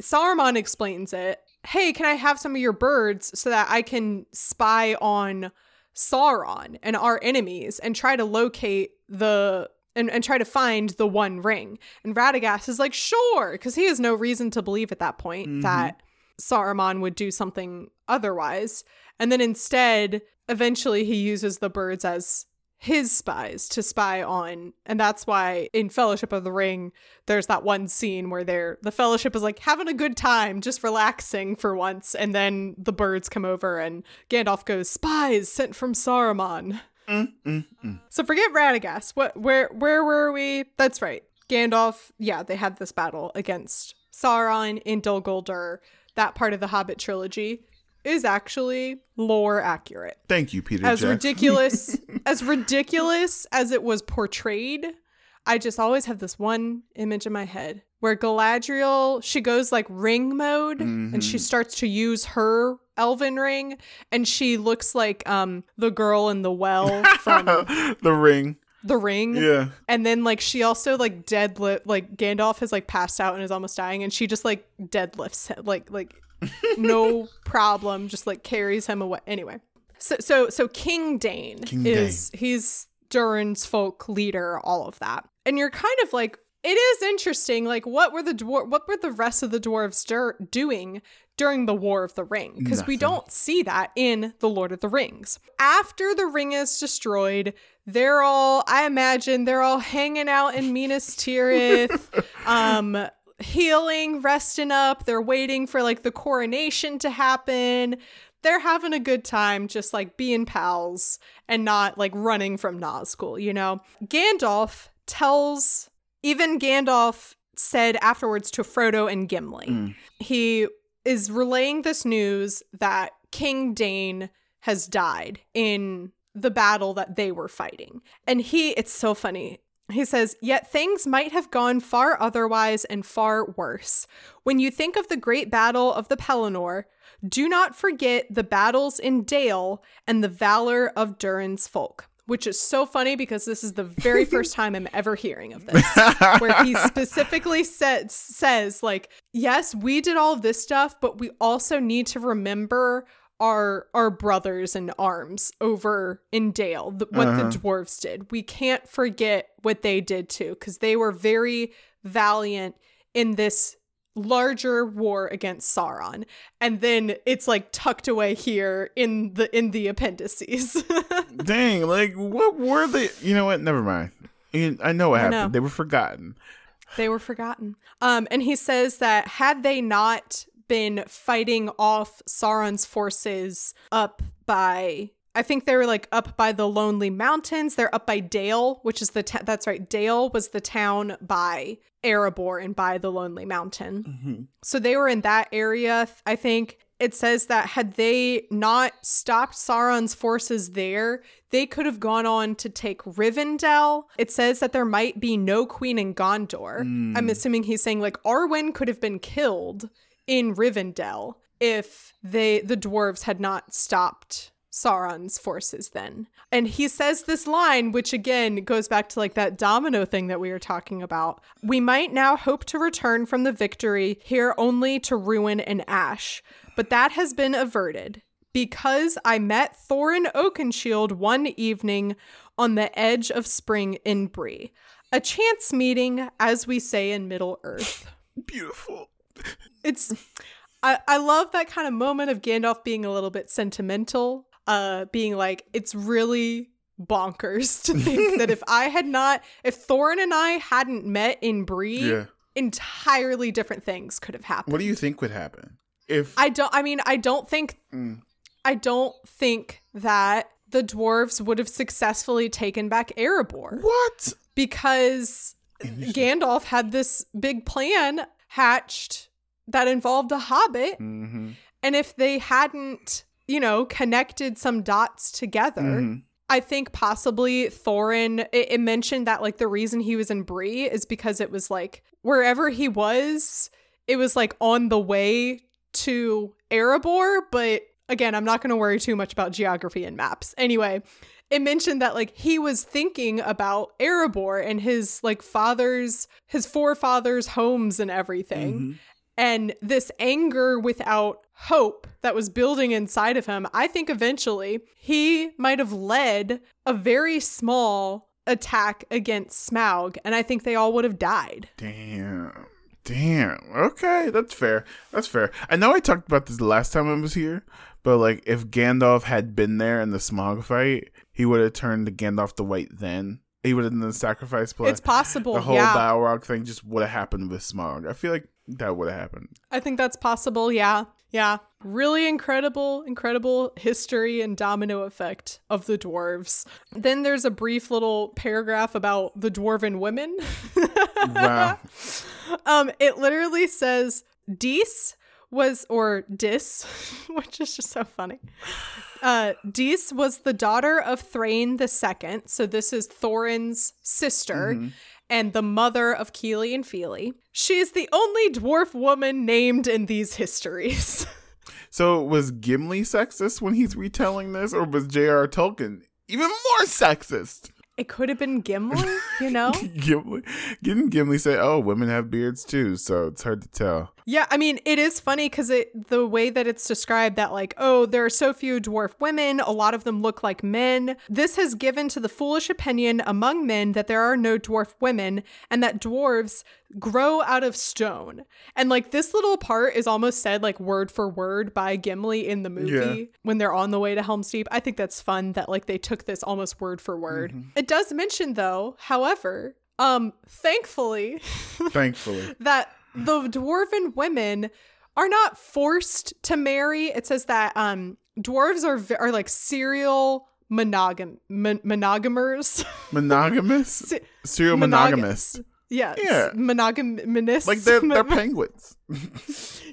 Saruman explains it. Hey, can I have some of your birds so that I can spy on Sauron and our enemies and try to locate the and, and try to find the one ring? And Radagast is like, sure, because he has no reason to believe at that point Mhm. that Saruman would do something otherwise. And then instead, eventually he uses the birds as his spies to spy on. And that's why in Fellowship of the Ring, there's that one scene where they're the fellowship is like having a good time, just relaxing for once, and then the birds come over and Gandalf goes, Spies sent from Saruman. Mm, mm, mm. So forget Radagast. What where where were we? That's right. Gandalf, yeah, they had this battle against Sauron in Dol Guldur. That part of the Hobbit trilogy is actually lore accurate Thank you, Peter. as Jackson. ridiculous (laughs) as ridiculous as it was portrayed i just always have this one image in my head where galadriel she goes like ring mode and she Mhm. starts to use her elven ring and she looks like um the girl in the well from (laughs) the ring. the ring Yeah. and then like she also like deadlift like gandalf has like passed out and is almost dying and she just like deadlifts him like like no problem. Just like carries him away. Anyway. So so so king dain King is he's durin's folk leader all of that. And you're kind of like it is interesting like what were the dwar- what were the rest of the dwarves dur- doing during the war of the ring? Because we don't see that in the lord of the rings. After the ring is destroyed they're all i imagine they're all hanging out in minas tirith. (laughs) Um healing resting up they're waiting for like the coronation to happen they're having a good time just like being pals and not like running from Nazgul, you know? Gandalf tells, even Gandalf said afterwards to Frodo and Gimli, Mm. he is relaying this news that King Dain has died in the battle that they were fighting. And he, it's so funny. He says, Yet things might have gone far otherwise and far worse. When you think of the great battle of the Pelennor, do not forget the battles in Dale and the valor of Durin's folk. Which is so funny because this is the very (laughs) first time I'm ever hearing of this. where he (laughs) specifically says says like, yes, we did all this stuff, but we also need to remember our our brothers in arms over in Dale, the, what Uh-huh. the dwarves did. We can't forget what they did too, because they were very valiant in this larger war against Sauron. And then it's like tucked away here in the in the appendices. (laughs) Dang, like what were they? You know what? Never mind. I know what I happened. know. They were forgotten. they were forgotten. Um, and he says that had they not been fighting off Sauron's forces up by I think they were like up by the Lonely Mountains. They're up by Dale, which is the ta- that's right. Dale was the town by Erebor and by the Lonely Mountain. Mm-hmm. So they were in that area. I think it says that had they not stopped Sauron's forces there, they could have gone on to take Rivendell. It says that there might be no queen in Gondor. Mm. I'm assuming he's saying like Arwen could have been killed in Rivendell if they the dwarves had not stopped Sauron's forces then. And he says this line, which again goes back to like that domino thing that we were talking about. We might now hope to return from the victory here only to ruin and ash, but that has been averted. Because I met Thorin Oakenshield one evening on the edge of spring in Bree. A chance meeting, as we say in Middle Earth. Beautiful. It's I, I love that kind of moment of Gandalf being a little bit sentimental, uh, being like, it's really bonkers to think that if I had not, if Thorin and I hadn't met in Bree, Yeah. entirely different things could have happened. What do you think would happen if? I don't, I mean, I don't think, Mm. I don't think that the dwarves would have successfully taken back Erebor what? because Gandalf had this big plan hatched that involved a hobbit. Mm-hmm. And if they hadn't, you know, connected some dots together, Mhm. I think possibly Thorin, it, it mentioned that like the reason he was in Bree is because it was like wherever he was, it was like on the way to Erebor. But again, I'm not going to worry too much about geography and maps. Anyway, it mentioned that like he was thinking about Erebor and his like father's, his forefathers' homes and everything Mhm. And this anger without hope that was building inside of him, I think eventually he might have led a very small attack against Smaug, and I think they all would have died. Damn. Damn. Okay, that's fair. That's fair. I know I talked about this the last time I was here, but like if Gandalf had been there in the Smaug fight, he would have turned to Gandalf the White then. He would have done the sacrifice play. It's possible, the whole yeah. Balrog thing just would have happened with Smaug. I feel like that would have happened. I think that's possible, yeah. Yeah. Really incredible, incredible history and domino effect of the dwarves. Then there's a brief little paragraph about the dwarven women. Wow. (laughs) Um, it literally says Dis was or Dis, (laughs) which is just so funny. Uh, Dis was the daughter of Thrain the Second, so this is Thorin's sister, and the mother of Kili and Fili. She is the only dwarf woman named in these histories. (laughs) So was Gimli sexist when he's retelling this, or was J.R. Tolkien even more sexist? It could have been Gimli, you know? (laughs) Gimli didn't Gimli say, "Oh, women have beards too," so it's hard to tell. Yeah, I mean, it is funny because it the way that it's described that like, oh, there are so few dwarf women, a lot of them look like men. This has given to the foolish opinion among men that there are no dwarf women and that dwarves grow out of stone. And like this little part is almost said like word for word by Gimli in the movie Yeah. when they're on the way to Helm's Deep. I think that's fun that like they took this almost word for word. It does mention though, however, um thankfully (laughs) Thankfully, that the dwarven women are not forced to marry. It says that um dwarves are are like serial monogam mon- monogamers. (laughs) monogamous, serial monog- monogamous. Yes, Yeah. monogamous. Like they're they're (laughs) penguins.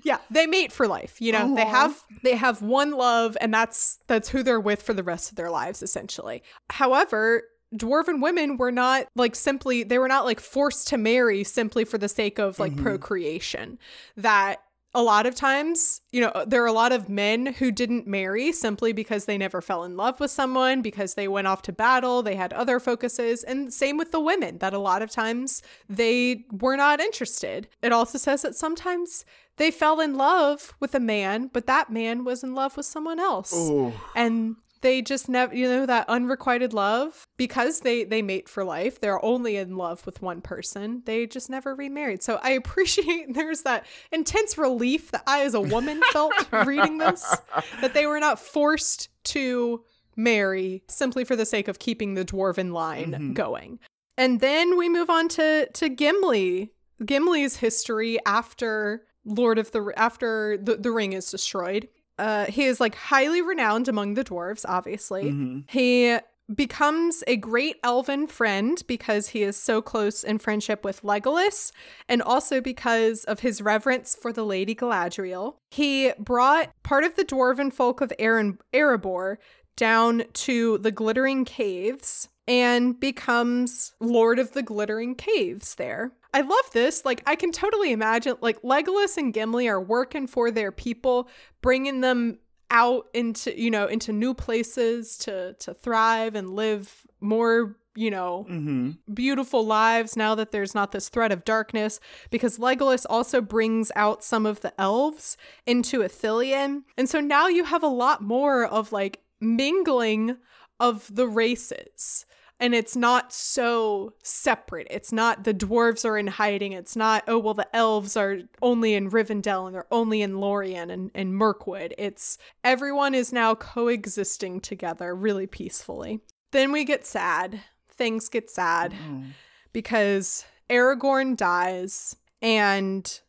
yeah, they mate for life. You know, they have they have one love, and that's that's who they're with for the rest of their lives, essentially. However. Dwarven women were not like simply, they were not like forced to marry simply for the sake of like Mhm. procreation. That a lot of times, you know, there are a lot of men who didn't marry simply because they never fell in love with someone, because they went off to battle, they had other focuses. And same with the women, that a lot of times they were not interested. It also says that sometimes they fell in love with a man, but that man was in love with someone else. Oh, And they just never, you know, that unrequited love because they they mate for life. They're only in love with one person. They just never remarried. So I (laughs) appreciate there's that intense relief that I, as a woman, felt reading this (laughs) that they were not forced to marry simply for the sake of keeping the dwarven line Mhm. going. And then we move on to to Gimli. Gimli's history after Lord of the after the, the ring is destroyed. Uh, he is like highly renowned among the dwarves, obviously. Mhm. He becomes a great elven friend because he is so close in friendship with Legolas and also because of his reverence for the Lady Galadriel. He brought part of the dwarven folk of Aaron- Erebor down to the Glittering Caves and becomes Lord of the Glittering Caves there. I love this. Like, I can totally imagine, like, Legolas and Gimli are working for their people, bringing them out into, you know, into new places to to thrive and live more, you know, Mhm. beautiful lives now that there's not this threat of darkness because Legolas also brings out some of the elves into Ithilien. And so now you have a lot more of like mingling of the races. And it's not so separate. It's not the dwarves are in hiding. It's not, oh, well, the elves are only in Rivendell and they're only in Lorien and, and Mirkwood. It's everyone is now coexisting together really peacefully. Then we get sad. Things get sad mm-hmm. because Aragorn dies and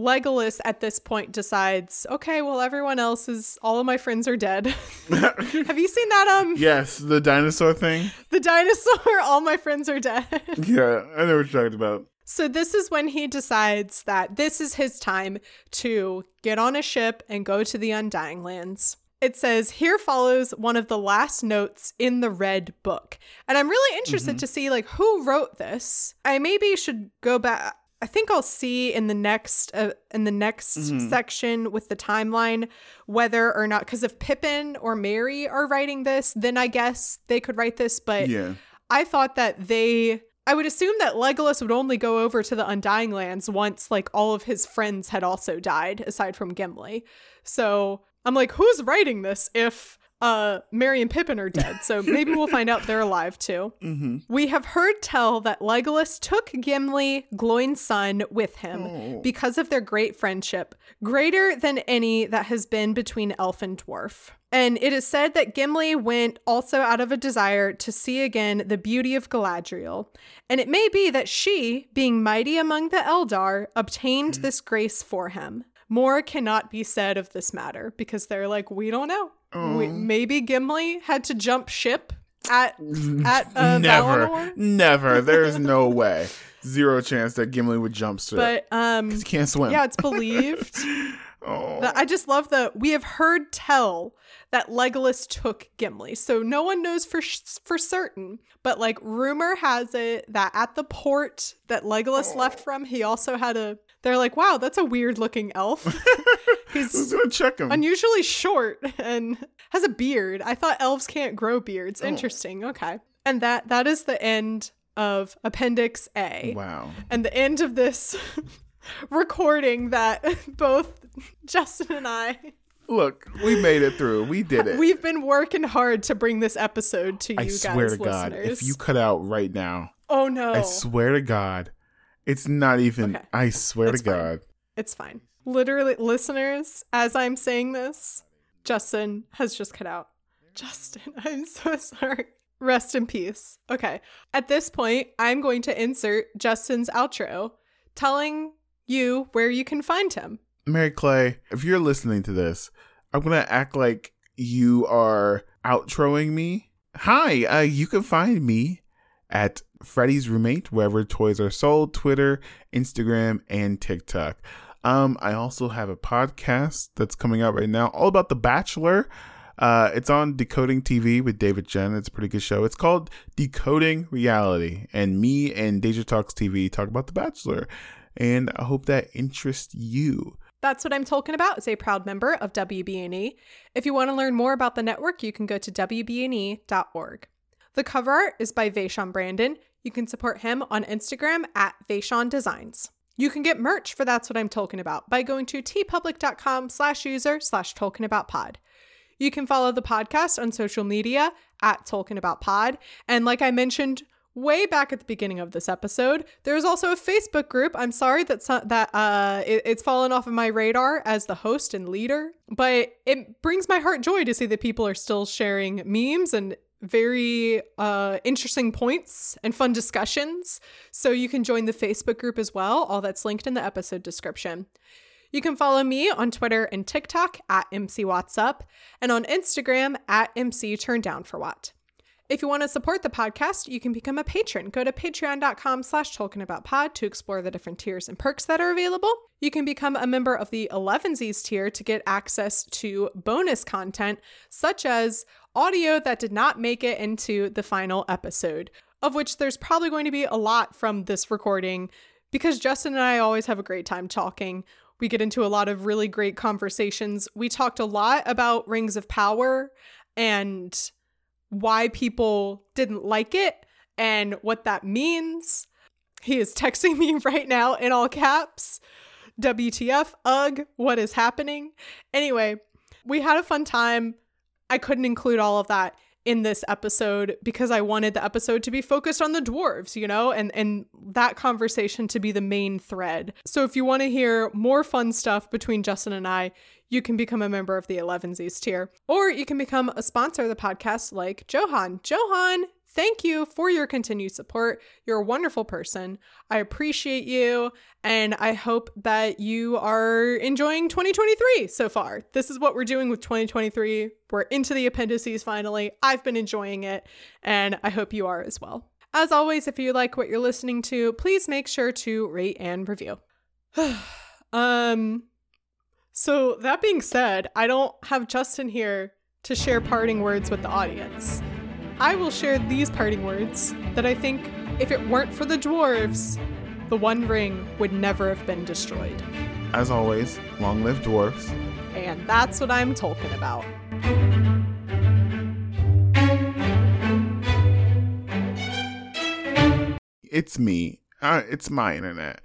Legolas at this point decides, okay, well everyone else is all of my friends are dead. (laughs) Have you seen that um yes, the dinosaur thing. the dinosaur (laughs) all my friends are dead? Yeah, I know what you're talking about. so this is when he decides that this is his time to get on a ship and go to the Undying Lands. It says, here follows one of the last notes in the red book. And I'm really interested to see like who wrote this. I maybe should go back I think I'll see in the next uh, in the next Mhm. section with the timeline whether or not cuz if Pippin or Merry are writing this, then I guess they could write this, but Yeah. I thought that they I would assume that Legolas would only go over to the Undying Lands once like all of his friends had also died aside from Gimli. So, I'm like who's writing this if uh Merry and Pippin are dead? So (laughs) maybe we'll find out they're alive too. Mm-hmm. We have heard tell that Legolas took Gimli, Gloin's son, with him Oh. because of their great friendship, greater than any that has been between elf and dwarf. And it is said that Gimli went also out of a desire to see again the beauty of Galadriel. And it may be that she, being mighty among the Eldar, obtained this grace for him. More cannot be said of this matter because they're like, we don't know. We, Oh. maybe Gimli had to jump ship at (laughs) at uh, never, Valinor. never. There is no (laughs) way, zero chance that Gimli would jump straight. But um, he can't swim. yeah, it's believed. (laughs) oh. I just love the we have heard tell that Legolas took Gimli. So no one knows for sh- for certain, but like rumor has it that at the port that Legolas left from, he also had a. They're like, wow, that's a weird looking elf. (laughs) Who's He's gonna check him? unusually short and has a beard. I thought elves can't grow Oh. beards. Interesting. Okay, and that that is the end of Appendix A wow. and the end of this (laughs) recording that (laughs) both Justin and I Look, we made it through. We did it. we've been working hard to bring this episode to you I guys I swear to listeners. God, if you cut out right now, Oh no. I swear to God, it's not even. Okay. I swear It's to fine. God. it's fine. Literally listeners, as I'm saying this, Justin has just cut out. Justin, (laughs) I'm so sorry. Rest in peace. Okay. At this point, I'm going to insert Justin's outro telling you where you can find him. Mary Clay, if you're listening to this, I'm gonna act like you are outroing me. Hi, uh, you can find me at Freddy's Roommate, wherever toys are sold, Twitter, Instagram, and TikTok. Um, I also have a podcast that's coming out right now, all about The Bachelor. Uh, it's on Decoding TV with David Jen. It's a pretty good show. It's called Decoding Reality, and me and Deja Talks TV talk about The Bachelor. And I hope that interests you. That's what I'm talking about is a proud member of WBNE. If you want to learn more about the network, you can go to WBNE.org. The cover art is by Vaishon Brandon. You can support him on Instagram at Vaishon Designs. You can get merch for That's What I'm Talking About by going to teepublic.com slash user slash talking about pod. You can follow the podcast on social media at Talking About Pod. And like I mentioned way back at the beginning of this episode, there's also a Facebook group. I'm sorry that so- that uh, it- it's fallen off of my radar as the host and leader, but it brings my heart joy to see that people are still sharing memes and very uh, interesting points and fun discussions. So you can join the Facebook group as well. All that's linked in the episode description. You can follow me on Twitter and TikTok at MCWattsUp and on Instagram at MC Turn Down for What. If you want to support the podcast, you can become a patron. Go to patreon.com slash tolkienaboutpod to explore the different tiers and perks that are available. You can become a member of the 11sies tier to get access to bonus content, such as audio that did not make it into the final episode, of which there's probably going to be a lot from this recording because Justin and I always have a great time talking. We get into a lot of really great conversations. We talked a lot about Rings of Power and why people didn't like it and what that means. He is texting (laughs) me right now in all caps. WTF, ugh, what is happening? Anyway, we had a fun time. I couldn't include all of that in this episode because I wanted the episode to be focused on the dwarves, you know, and and that conversation to be the main thread. So if you want to hear more fun stuff between Justin and I, you can become a member of the 11sies tier or you can become a sponsor of the podcast like Johan. Johan, Thank you for your continued support. You're a wonderful person. I appreciate you, and I hope that you are enjoying 2023 so far. This is what we're doing with 2023. We're into the appendices finally. I've been enjoying it, and I hope you are as well. As always, if you like what you're listening to, please make sure to rate and review. (sighs) um, so that being said, I don't have Justin here to share parting words with the audience. I will share these parting words that I think if it weren't for the dwarves, the One Ring would never have been destroyed. As always, long live dwarves. And that's what I'm talking about. It's me. Uh, it's my internet.